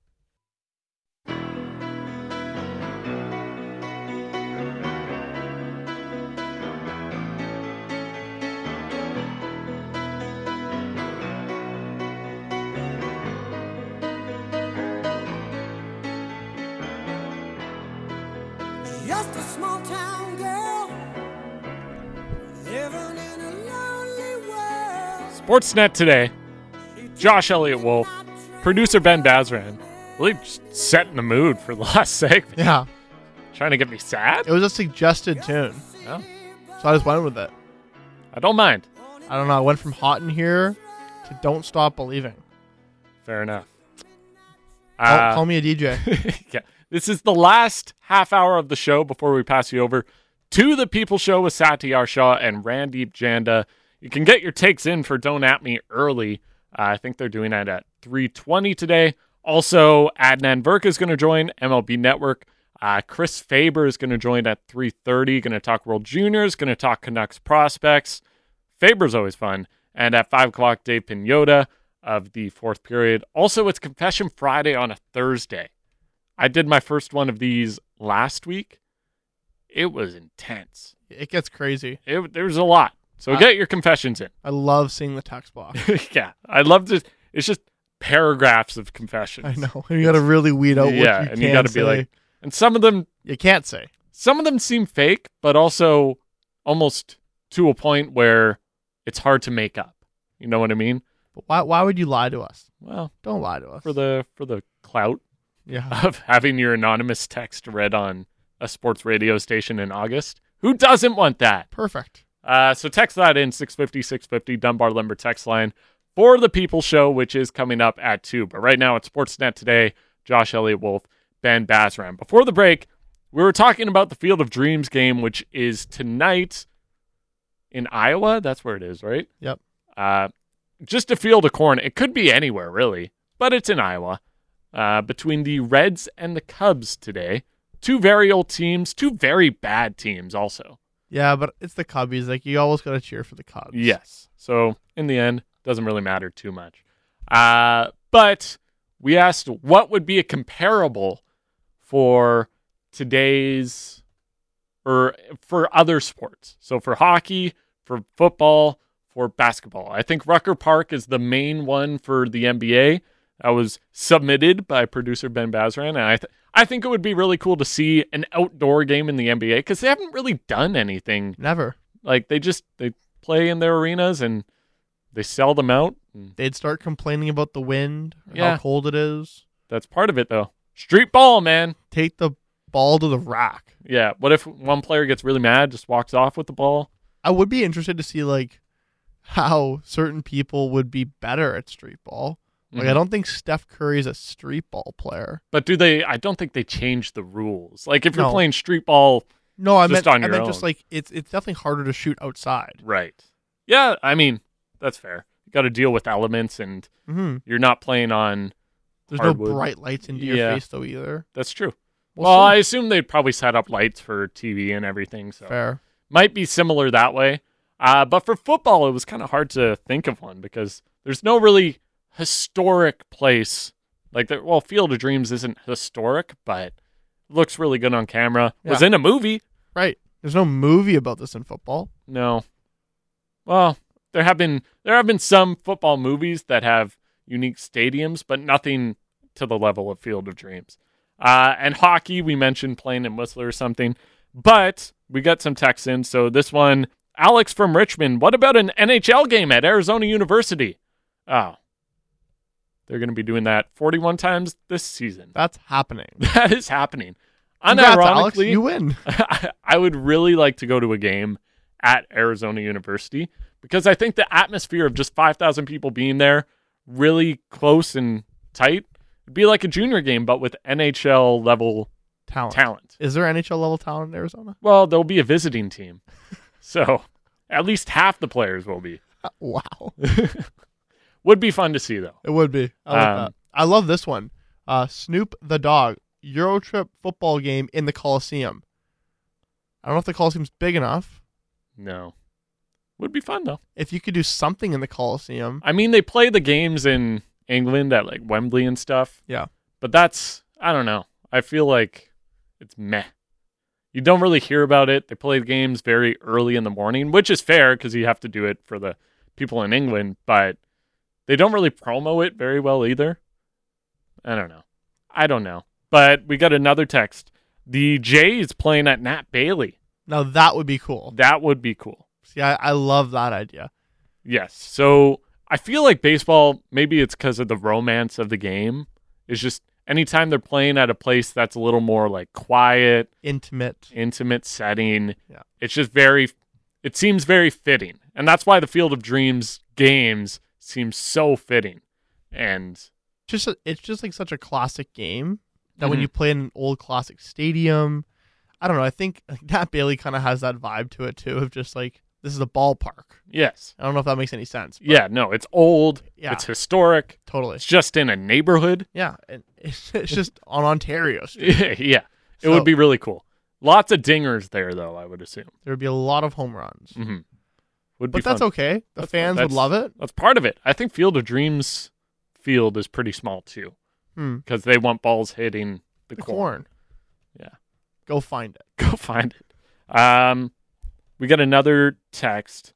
Sportsnet today. Josh Elliott Wolf, producer Ben Bazran. Really just setting the mood for the last segment. Yeah, Trying to get me sad? it was a suggested tune, No, so I just went with it. I don't mind. I don't know. I went from hot in here to don't stop believing. Fair enough. Call, Uh, call me a DJ. yeah. This is the last half hour of the show before we pass you over to the People Show with Satiar Shah and Randip Janda. You can get your takes in for Don't At Me early. Uh, I think they're doing that at 320 today. Also, Adnan Virk is going to join MLB Network. Uh, Chris Faber is going to join at 3.30, going to talk World Juniors, going to talk Canucks prospects. Faber's always fun. And at 5 o'clock, Dave Pagnotta of the fourth period. Also, it's Confession Friday on a Thursday. I did my first one of these last week. It was intense. it gets crazy. It, there's a lot. So Uh, get your confessions in. I love seeing the text box. yeah, I love this. It's just paragraphs of confessions. I know. You got to really weed out what yeah, you and you got to be like, and some of them, you can't say. some of them seem fake, but also almost to a point where it's hard to make up. You know what I mean? But why? Why would you lie to us? Well, Don't lie to us. for the for the clout yeah. of having your anonymous text read on a sports radio station in August. Who doesn't want that? Perfect. Uh, so text that in 650 650 Dunbar Lumber text line for the People Show, which is coming up at 2. But right now it's Sportsnet today. Josh Elliott Wolf, Ben Bazran. Before the break, we were talking about the Field of Dreams game, which is tonight in Iowa. That's where it is, right? Yep. Uh, just a field of corn. It could be anywhere, really, but it's in Iowa. Uh, between the Reds and the Cubs today. Two very old teams, two very bad teams, also. Yeah, but it's the Cubbies. Like you always got to cheer for the Cubs. Yes. So in the end, doesn't really matter too much. Uh, but we asked what would be a comparable for today's or for other sports. So for hockey, for football, for basketball. I think Rucker Park is the main one for the NBA. That was submitted by producer Ben Bazran, and I th- I think it would be really cool to see an outdoor game in the NBA because they haven't really done anything Never. like they just they play in their arenas and they sell them out. And They'd start complaining about the wind, or Yeah. how cold it is. that's part of it though. Street ball, man. Take the ball to the rack. Yeah. What if one player gets really mad, just walks off with the ball? I would be interested to see like how certain people would be better at street ball. Like Mhm. I don't think Steph Curry is a street ball player. But do they? I don't think they changed the rules. Like if you're No. playing street ball, No, I Just meant on I your meant own. just like it's it's definitely harder to shoot outside. right? Yeah. I mean, that's fair. You got to deal with elements, and hmm you're not playing on. There's Hardwood. no bright lights into your Yeah. face though either. That's true. We'll well. I assume they'd probably set up lights for TV and everything, so fair. might be similar that way. Uh, but for football, it was kind of hard to think of one because there's no really historic place like the well, Field of Dreams isn't historic, but looks really good on camera. Was in a movie. Right. There's no movie about this in football. No. Well, there have been there have been some football movies that have unique stadiums, but nothing to the level of Field of Dreams. Uh, and hockey, we mentioned playing in Whistler or something, but we got some texts in. So this one, Alex from Richmond. What about an NHL game at Arizona University? Oh, they're going to be doing that 41 times this season. That's happening. That is happening. Congrats, Alex. You win. I would really like to go to a game at Arizona University because I think the atmosphere of just 5,000 people being there, really close and tight, would be like a junior game, but with NHL level Talent. talent. Is there NHL level talent in Arizona? Well, there'll be a visiting team. So at least half the players will be. Uh, wow. Would be fun to see, though. It would be. I, like Um, that. I love this one. Uh, Snoop the dog Eurotrip football game in the Coliseum. I don't know if the Coliseum's big enough. No. Would be fun, though. If you could do something in the Coliseum, I mean, they play the games in England at like Wembley and stuff. Yeah. But that's, I don't know. I feel like it's meh. You don't really hear about it. They play the games very early in the morning, which is fair because you have to do it for the people in England, but they don't really promo it very well either. I don't know. I don't know. But we got another text. The Jays playing at Nat Bailey. now that would be cool. That would be cool. See, I, I love that idea. Yes. So I feel like baseball, maybe it's because of the romance of the game, is just anytime they're playing at a place that's a little more like quiet, Intimate. intimate setting, Yeah. it's just very, it seems very fitting. And that's why the Field of Dreams games seem so fitting. And Just a, it's just like such a classic game that when Mhm. you play in an old classic stadium, I don't know. I think Nat Bailey kind of has that vibe to it too, of just like this is a ballpark. yes. I don't know if that makes any sense. Yeah, no, it's old, Yeah. it's historic, totally. it's just in a neighborhood. Yeah, and it's, it's just on Ontario Street. yeah, it So- would be really cool. Lots of dingers there, though, I would assume. There would be a lot of home runs, hmm Would but that's fun. okay. The That's- fans would love it. That's part of it. I think Field of Dreams field is pretty small too Hmm. because they want balls hitting the, The corn. corn. Yeah. Go find it. Go find it. Um, we got another text.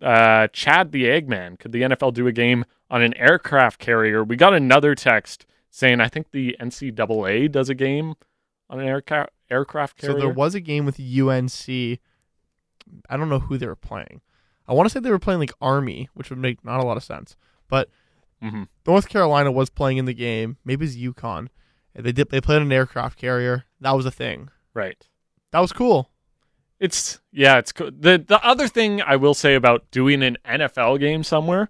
Uh, Chad the Eggman. Could the NFL do a game on an aircraft carrier? We got another text saying I think the NCAA does a game on an aircraft aircraft carrier. So there was a game with UNC. I don't know who they were playing. I want to say they were playing like Army, which would make not a lot of sense. But Mhm. North Carolina was playing in the game. Maybe it's UConn. And They did. They played an aircraft carrier. That was a thing. right. That was cool. It's yeah, it's the the other thing I will say about doing an NFL game somewhere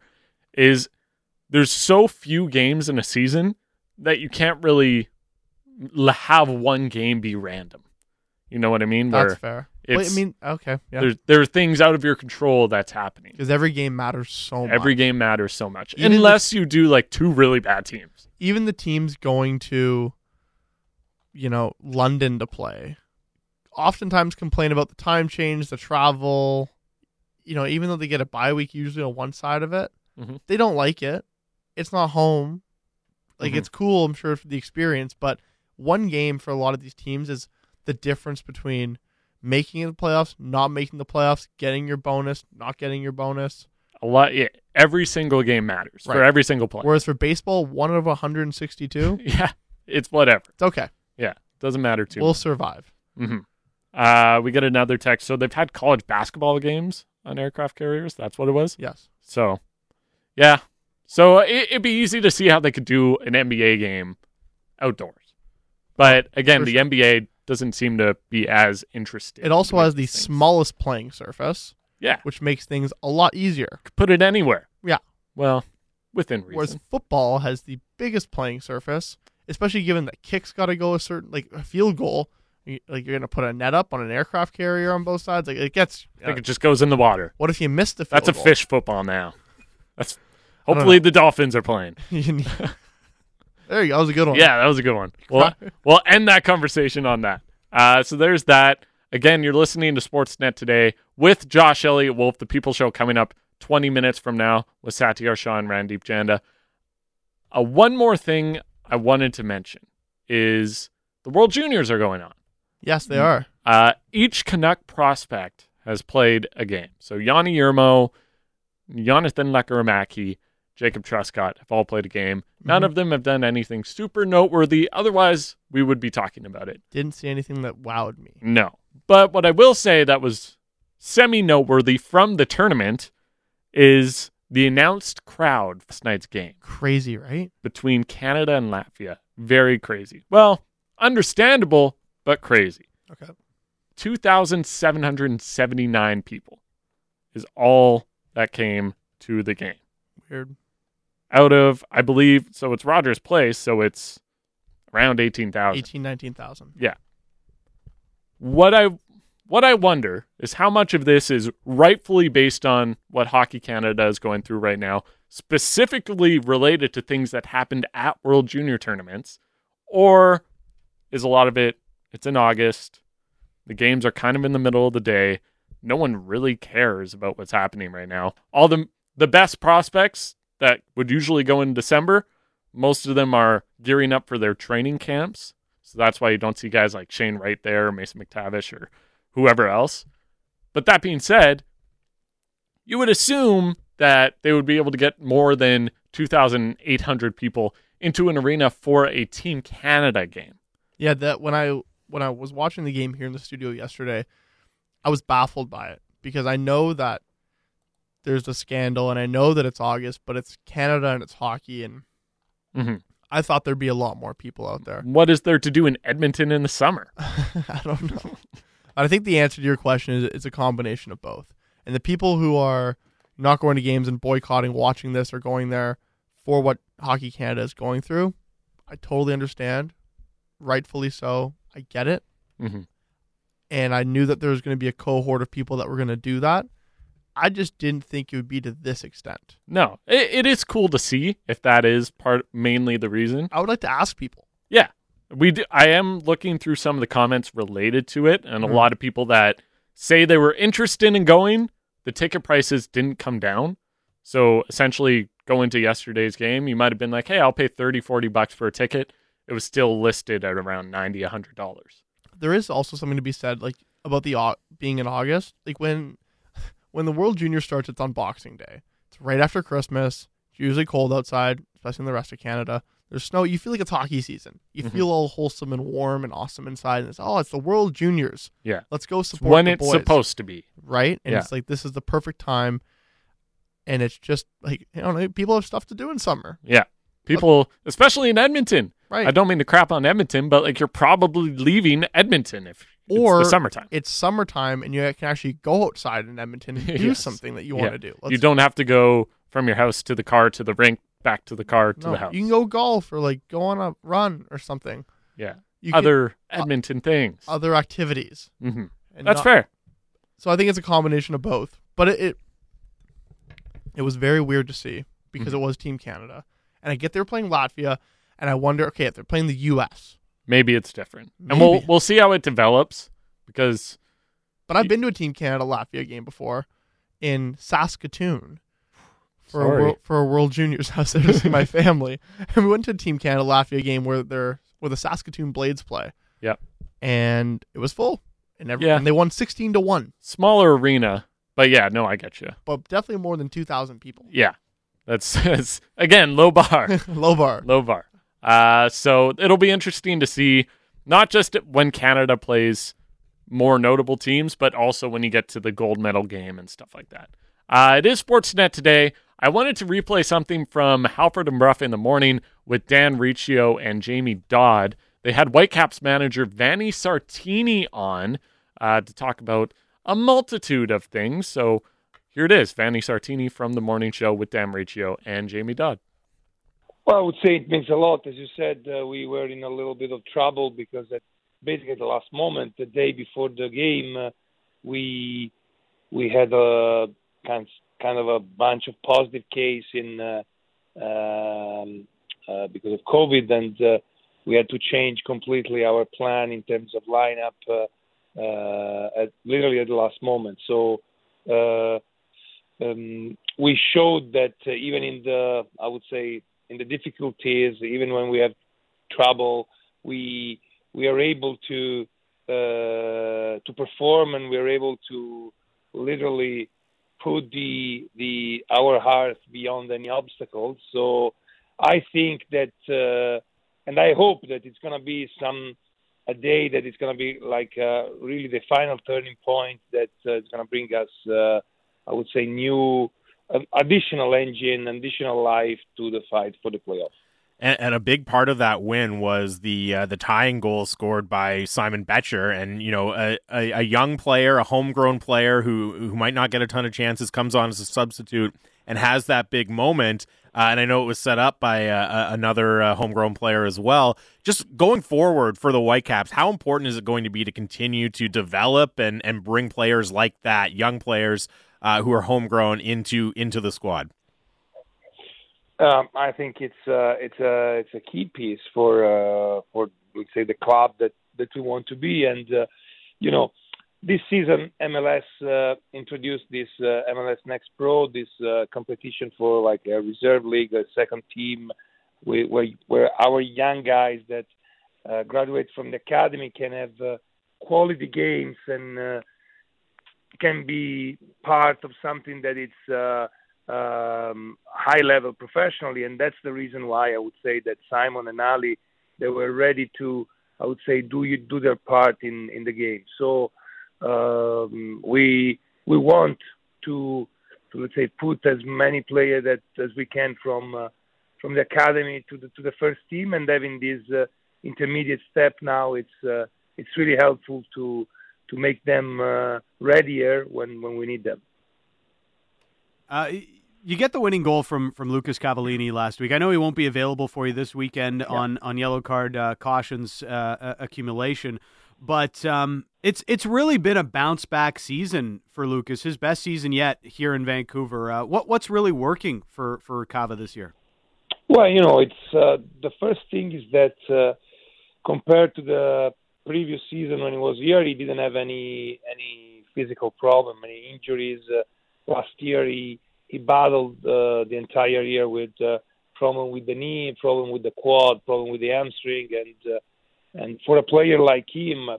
is there's so few games in a season that you can't really have one game be random. You know what I mean? That's Where fair. I mean, okay, yeah. there's there are things out of your control that's happening. Because every game matters so much. Every game matters so much, Even the- unless you do like two really bad teams. even the teams going to you know london to play oftentimes complain about the time change the travel you know even though they get a bye week usually on one side of it Mhm. they don't like it it's not home like Mhm. it's cool i'm sure for the experience but one game for a lot of these teams is the difference between making the playoffs not making the playoffs getting your bonus not getting your bonus A lot. Yeah, every single game matters for every single player. whereas for baseball one of 162 yeah, it's whatever. it's okay Yeah, doesn't matter too. we'll much. survive hmm Uh, we get another text. So they've had college basketball games on aircraft carriers. That's what it was. yes So, yeah. So it, it'd be easy to see how they could do an NBA game outdoors. But again, For the sure. NBA doesn't seem to be as interested. It also has the things. smallest playing surface, Yeah, which makes things a lot easier. could put it anywhere. Yeah. Well, within reason. Whereas football has the biggest playing surface, especially given that kicks got to go a certain like a field goal. you- Like you're gonna put a net up on an aircraft carrier on both sides. Like it gets. I think it just goes in the water. what if you missed the field That's a fish football now. That's hopefully the Dolphins are playing. You need- There you go. That was a good one. Yeah, that was a good one. Well, we'll end that conversation on that. Uh, so there's that. Again, you're listening to Sportsnet today with Josh Elliott Wolf, the People Show, coming up 20 minutes from now with Satiar Shah and Randip Janda. Uh, one more thing I wanted to mention is the World Juniors are going on. Yes, they are. Uh, each Canuck prospect has played a game. So Joni Jurmo, Jonathan Lekkerimäki, Jacob Truscott have all played a game. None Mhm. of them have done anything super noteworthy. Otherwise, we would be talking about it. Didn't see anything that wowed me. No. But what I will say that was semi noteworthy from the tournament is the announced crowd for last night's game Crazy, right? between Canada and Latvia. Very crazy. Well, understandable, but crazy. Okay. 2,779 people is all that came to the game. Weird. Out of, I believe, so it's Rogers Place, so it's around 18,000. 18, 19,000. What I what I wonder is how much of this is rightfully based on what Hockey Canada is going through right now, specifically related to things that happened at World Junior tournaments, or is a lot of it it's in August, the games are kind of in the middle of the day, no one really cares about what's happening right now. All the the best prospects that would usually go in December, most of them are gearing up for their training camps. So that's why you don't see guys like Shane Wright there, or Mason McTavish, or whoever else. But that being said, you would assume that they would be able to get more than 2,800 people into an arena for a Team Canada game. Yeah, that when I when I was watching the game here in the studio yesterday, I was baffled by it because I know that there's a scandal and I know that it's August, but it's Canada and it's hockey and hmm I thought there'd be a lot more people out there. What is there to do in Edmonton in the summer? I don't know. I think the answer to your question is it's a combination of both. And the people who are not going to games and boycotting watching this or going there for what Hockey Canada is going through, I totally understand. Rightfully so. I get it. hmm And I knew that there was going to be a cohort of people that were going to do that. I just didn't think it would be to this extent. No, it, it is cool to see if that is part mainly the reason. I would like to ask people. Yeah, we. Do, I am looking through some of the comments related to it, and a Mhm. lot of people that say they were interested in going. The ticket prices didn't come down, so essentially, going to yesterday's game, you might have been like, "Hey, I'll pay 30, 40 bucks for a ticket." It was still listed at around ninety, hundred dollars. there is also something to be said like about the being in August. Like when when the World Junior starts, it's on Boxing Day. It's right after Christmas. It's usually cold outside, especially in the rest of Canada. There's snow. You feel like it's hockey season. You Mhm. feel all wholesome and warm and awesome inside. And it's oh, it's the World Juniors. Yeah. let's go It's support when the it's boys, supposed to be. right? And Yeah. it's like this is the perfect time. And it's just like you know, people have stuff to do in summer, Yeah, people, especially in Edmonton. right? I don't mean to crap on Edmonton, but like you're probably leaving Edmonton if Or it's summertime. it's summertime and you can actually go outside in Edmonton and do Yes. something that you Yeah. want to do. you Let's- don't have to go from your house to the car to the rink, back to the car to no, the house. You can go golf or like go on a run or something. yeah, You can- other Edmonton things. other activities. hmm That's not- fair. So I think it's a combination of both. But it it, it was very weird to see because Mhm. it was Team Canada, and I get they're playing Latvia, and I wonder, okay, if they're playing the U.S. Maybe it's different, and we'll we'll see how it develops because But I've been to a Team Canada Latvia game before in Saskatoon for a world, for a World Juniors. I was there to see my family, and we went to a Team Canada Latvia game where they're where the Saskatoon Blades play. Yep. and it was full, and every, Yeah. and they won sixteen to one, smaller arena. But yeah, no, I get you. but definitely more than two thousand people. Yeah, that's, that's again low bar. Low bar. low bar. Uh, so it'll be interesting to see not just when Canada plays more notable teams, but also when you get to the gold medal game and stuff like that. Uh, it is Sportsnet today. I wanted to replay something from Halford and Brough in the morning with Dan Riccio and Jamie Dodd. They had Whitecaps manager Vanni Sartini on uh, to talk about a multitude of things. So here it is Vanni Sartini from the morning show with Dan Riccio and Jamie Dodd. Well, I would say it means a lot. As you said, uh, we were in a little bit of trouble because at basically at the last moment, the day before the game, uh, we we had a kind kind of a bunch of positive case in uh, um, uh, because of COVID, and uh, we had to change completely our plan in terms of lineup uh, uh, at literally at the last moment. So uh, um, we showed that uh, even in the, I would say, in the difficulties, even when we have trouble, we we are able to uh, to perform, and we are able to literally put the the our heart beyond any obstacles. So I think that, uh, and I hope that it's going to be some a day that it's going to be like uh, really the final turning point that uh, is going to bring us, uh, I would say, new additional engine, additional life to the fight for the playoffs. And, and, a big part of that win was the uh, the tying goal scored by Simon Becher, and you know a, a, a, young player, a homegrown player who who might not get a ton of chances, comes on as a substitute and has that big moment. Uh, and I know it was set up by uh, another uh, homegrown player as well. Just going forward for the Whitecaps, how important is it going to be to continue to develop and, and bring players like that, young players uh, who are homegrown, into into the squad? Um, I think it's uh, it's a it's a key piece for uh, for let's say the club that that we want to be, and uh, you know this season MLS uh, introduced this uh, MLS Next Pro, this uh, competition for like a reserve league, a second team, where where, our young guys that graduate from the academy can have quality games and can be part of something that it's. Uh, um, high level professionally, and that's the reason why I would say that Simon and Ali they were ready to I would say do you do their part in in the game. So um, we we want to to let's say put as many players that as we can from uh, from the academy to the to the first team, and having this uh, intermediate step now, it's uh, it's really helpful to to make them uh, readier when when we need them. Uh, you get the winning goal from from Lucas Cavallini last week. I know he won't be available for you this weekend yeah. on on yellow card uh, cautions uh, accumulation, but um, it's it's really been a bounce back season for Lucas. His best season yet here in Vancouver. Uh, what what's really working for for Cava this year? Well, you know, it's uh, the first thing is that uh, compared to the previous season when he was here, he didn't have any any physical problem, any injuries. Uh, last year he he battled uh, the entire year with uh, problem with the knee, problem with the quad, problem with the hamstring, and uh, and for a player like him, uh,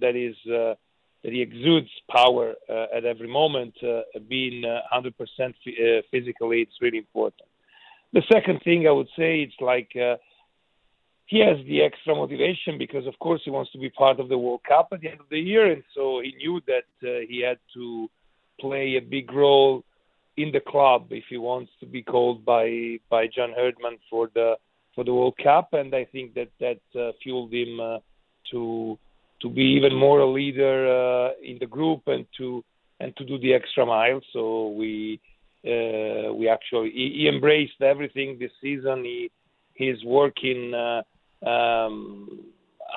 that is uh, that he exudes power uh, at every moment, uh, being uh, 100% f- uh, physically, it's really important. The second thing I would say, it's like uh, he has the extra motivation because, of course, he wants to be part of the World Cup at the end of the year, and so he knew that uh, he had to play a big role in the club if he wants to be called by by John Herdman for the for the World Cup, and I think that that uh, fueled him uh, to to be even more a leader uh, in the group and to and to do the extra mile. So we uh, we actually he, he embraced everything this season. He he's working uh, um,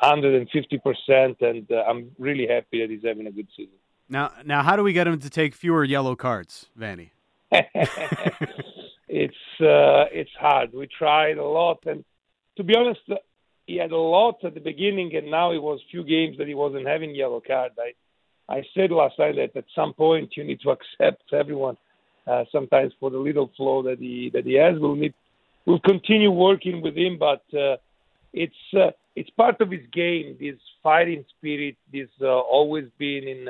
150 percent, and uh, I'm really happy that he's having a good season. Now, now, how do we get him to take fewer yellow cards, Vanni? it's uh, it's hard. We tried a lot, and to be honest, he had a lot at the beginning, and now it was few games that he wasn't having yellow card. I I said last night that at some point you need to accept everyone. Uh, sometimes for the little flow that he that he has, we'll need we'll continue working with him, but uh, it's uh, it's part of his game. This fighting spirit, this uh, always being in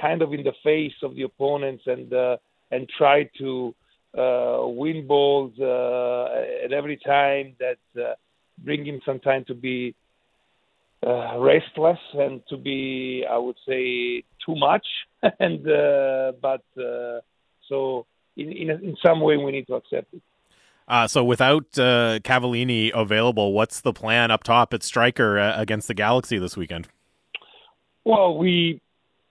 kind of in the face of the opponents and uh, and try to uh, win balls uh, at every time that uh, bring him some time to be uh, restless and to be, I would say, too much. and uh, but uh, so in, in in some way we need to accept it. Uh, so without uh, Cavallini available, what's the plan up top at striker uh, against the Galaxy this weekend? Well, we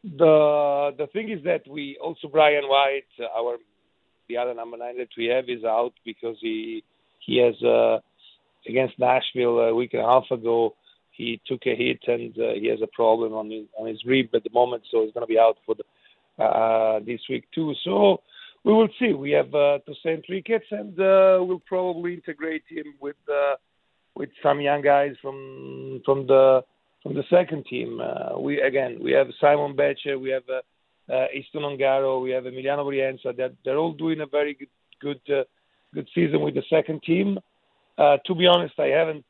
the the thing is that we also Brian White, our the other number nine that we have is out because he he has uh, against Nashville a week and a half ago. He took a hit and uh, he has a problem on his on his rib at the moment, so he's going to be out for the, uh, this week too. So we will see. We have uh, Tosaint Ricketts, and uh, we'll probably integrate him with uh, with some young guys from from the from the second team. Uh, we again we have Simon Becher, we have uh, uh, Easton Ongaro, we have Emiliano Brienza. That they're all doing a very good good uh, good season with the second team. Uh, to be honest, I haven't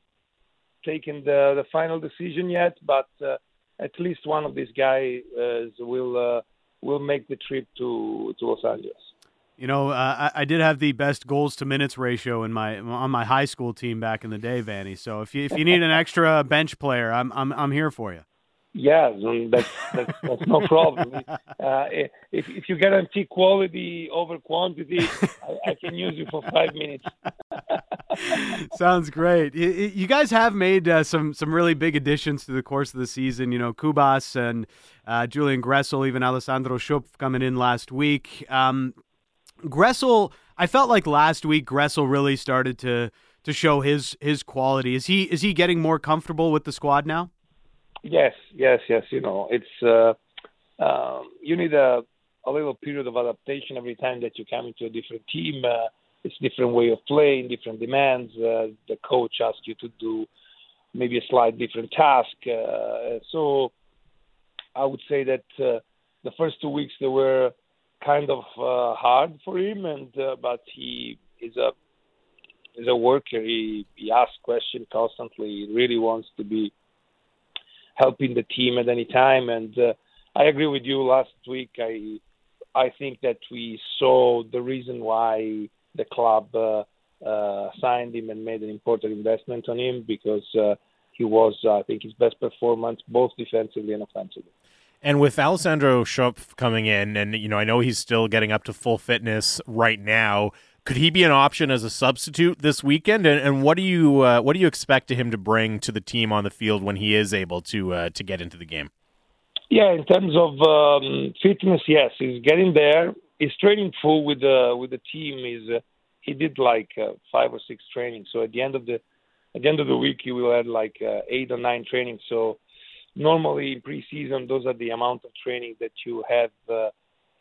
taken the the final decision yet, but uh, at least one of these guys uh, will uh, will make the trip to to Los Angeles. You know, uh, I, I did have the best goals to minutes ratio in my on my high school team back in the day, Vanni. So if you if you need an extra bench player, I'm I'm I'm here for you. Yeah, that's that's, that's no problem. Uh, if if you guarantee quality over quantity, I, I can use you for five minutes. Sounds great. You, you guys have made uh, some some really big additions to the course of the season. You know, Cubas and uh, Julian Gressel, even Alessandro Schöpf coming in last week. Um, Gressel, I felt like last week Gressel really started to to show his his quality. Is he is he getting more comfortable with the squad now? Yes, yes, yes. You know, it's uh, um, you need a a little period of adaptation every time that you come into a different team. Uh, it's different way of playing, different demands. Uh, the coach asks you to do maybe a slight different task. Uh, so I would say that uh, the first two weeks they were kind of uh, hard for him, and uh, but he is a is a worker. He he asks questions constantly. He really wants to be helping the team at any time. And uh, I agree with you. Last week, I I think that we saw the reason why the club uh, uh, signed him and made an important investment on him because uh, he was, I think, his best performance both defensively and offensively. And with Alessandro Schöpf coming in, and you know, I know he's still getting up to full fitness right now. Could he be an option as a substitute this weekend? And, and what do you uh, what do you expect to him to bring to the team on the field when he is able to uh, to get into the game? Yeah, in terms of um, fitness, yes, he's getting there. He's training full with the with the team. He's uh, he did like uh, five or six trainings. So at the end of the at the end of the week, he will have like uh, eight or nine trainings. So normally in preseason, those are the amount of training that you have uh,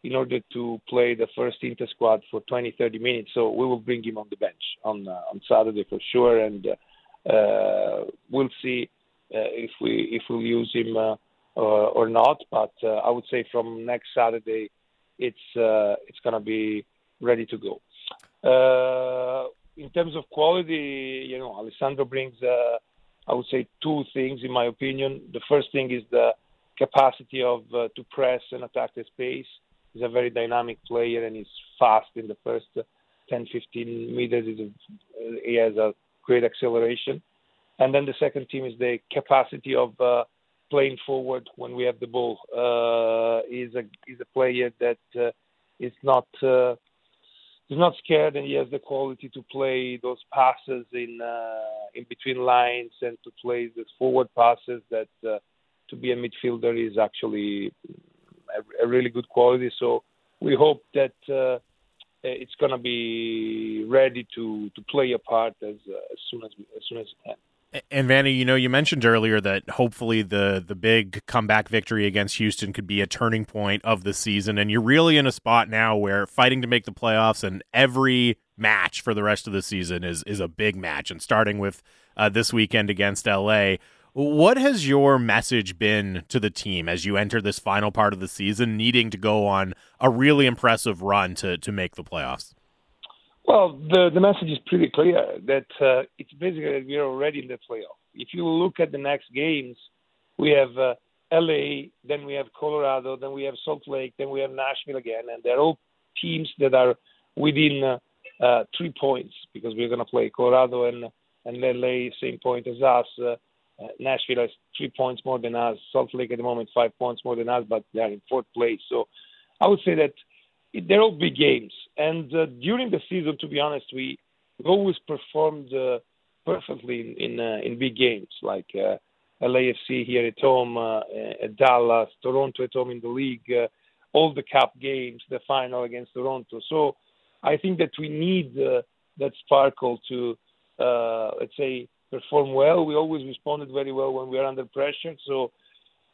in order to play the first inter squad for 20, 30 minutes. So we will bring him on the bench on uh, on Saturday for sure, and uh, uh, we'll see uh, if we if we'll use him uh, or, not. But I would say from next Saturday, it's it's gonna be ready to go. In terms of quality, you know, Alessandro brings. Uh, I would say two things, in my opinion. The first thing is the capacity of uh, to press and attack the space. He's a very dynamic player and he's fast in the first 10, 15 meters. A, he has a great acceleration. And then the second team is the capacity of uh, playing forward when we have the ball. Uh, he's a he's a player that uh, is not uh, he's not scared and he has the quality to play those passes in uh, in between lines and to play the forward passes that uh, to be a midfielder is actually a, a really good quality. So we hope that uh, it's going to be ready to to play a part as uh, as soon as we, as soon as it can and Vanni, you know, you mentioned earlier that hopefully the the big comeback victory against Houston could be a turning point of the season, and you're really in a spot now where fighting to make the playoffs and every match for the rest of the season is is a big match, and starting with uh, this weekend against LA. What has your message been to the team as you enter this final part of the season, needing to go on a really impressive run to to make the playoffs? Well, the the message is pretty clear that uh, it's basically that we are already in the playoff. If you look at the next games, we have uh, LA, then we have Colorado, then we have Salt Lake, then we have Nashville again, and they're all teams that are within uh, uh, three points because we're going to play Colorado and and LA same point as us. Uh, uh, Nashville has three points more than us. Salt Lake at the moment five points more than us, but they're in fourth place. So I would say that they're all big games. And uh, during the season, to be honest, we we always performed uh, perfectly in in, uh, in big games like uh, LAFC here at home, uh, at Dallas, Toronto at home in the league, uh, all the cup games, the final against Toronto. So I think that we need uh, that sparkle to uh, let's say perform well. We always responded very well when we are under pressure. So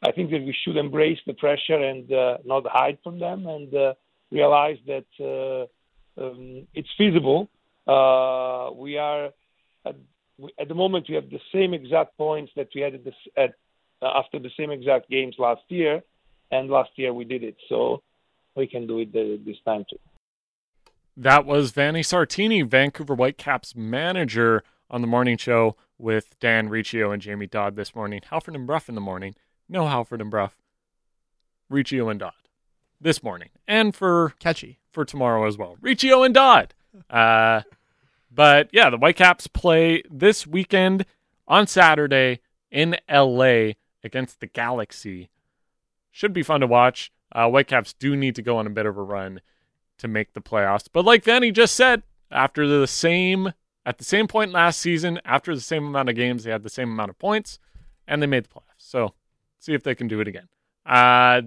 I think that we should embrace the pressure and uh, not hide from them and. Uh, realized that uh, um, it's feasible. Uh, we are at, at, the moment we have the same exact points that we had at, at uh, after the same exact games last year, and last year we did it, so we can do it this time too. That was Vanni Sartini, Vancouver Whitecaps manager, on the morning show with Dan Riccio and Jamie Dodd this morning. Halford and Brough in the morning. No Halford and Brough. Riccio and Dodd this morning, and for catchy for tomorrow as well. Riccio and Dodd. Uh, but yeah, the Whitecaps play this weekend on Saturday in LA against the Galaxy. Should be fun to watch. Uh, Whitecaps do need to go on a bit of a run to make the playoffs. But like Vanni just said, after the same at the same point last season, after the same amount of games, they had the same amount of points, and they made the playoffs. So see if they can do it again. Uh,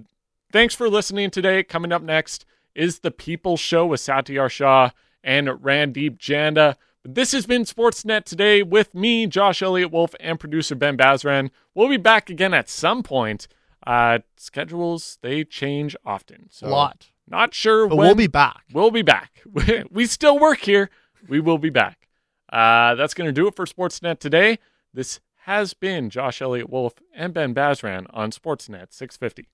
thanks for listening today. Coming up next is the People Show with Satiar Shah and Randip Janda. This has been Sportsnet today with me, Josh Elliott Wolf, and producer Ben Bazran. We'll be back again at some point. Uh, schedules they change often, so a lot. Not sure but when. We'll be back. We'll be back. we still work here. We will be back. Uh, that's going to do it for Sportsnet today. This has been Josh Elliott Wolf and Ben Bazran on Sportsnet 650.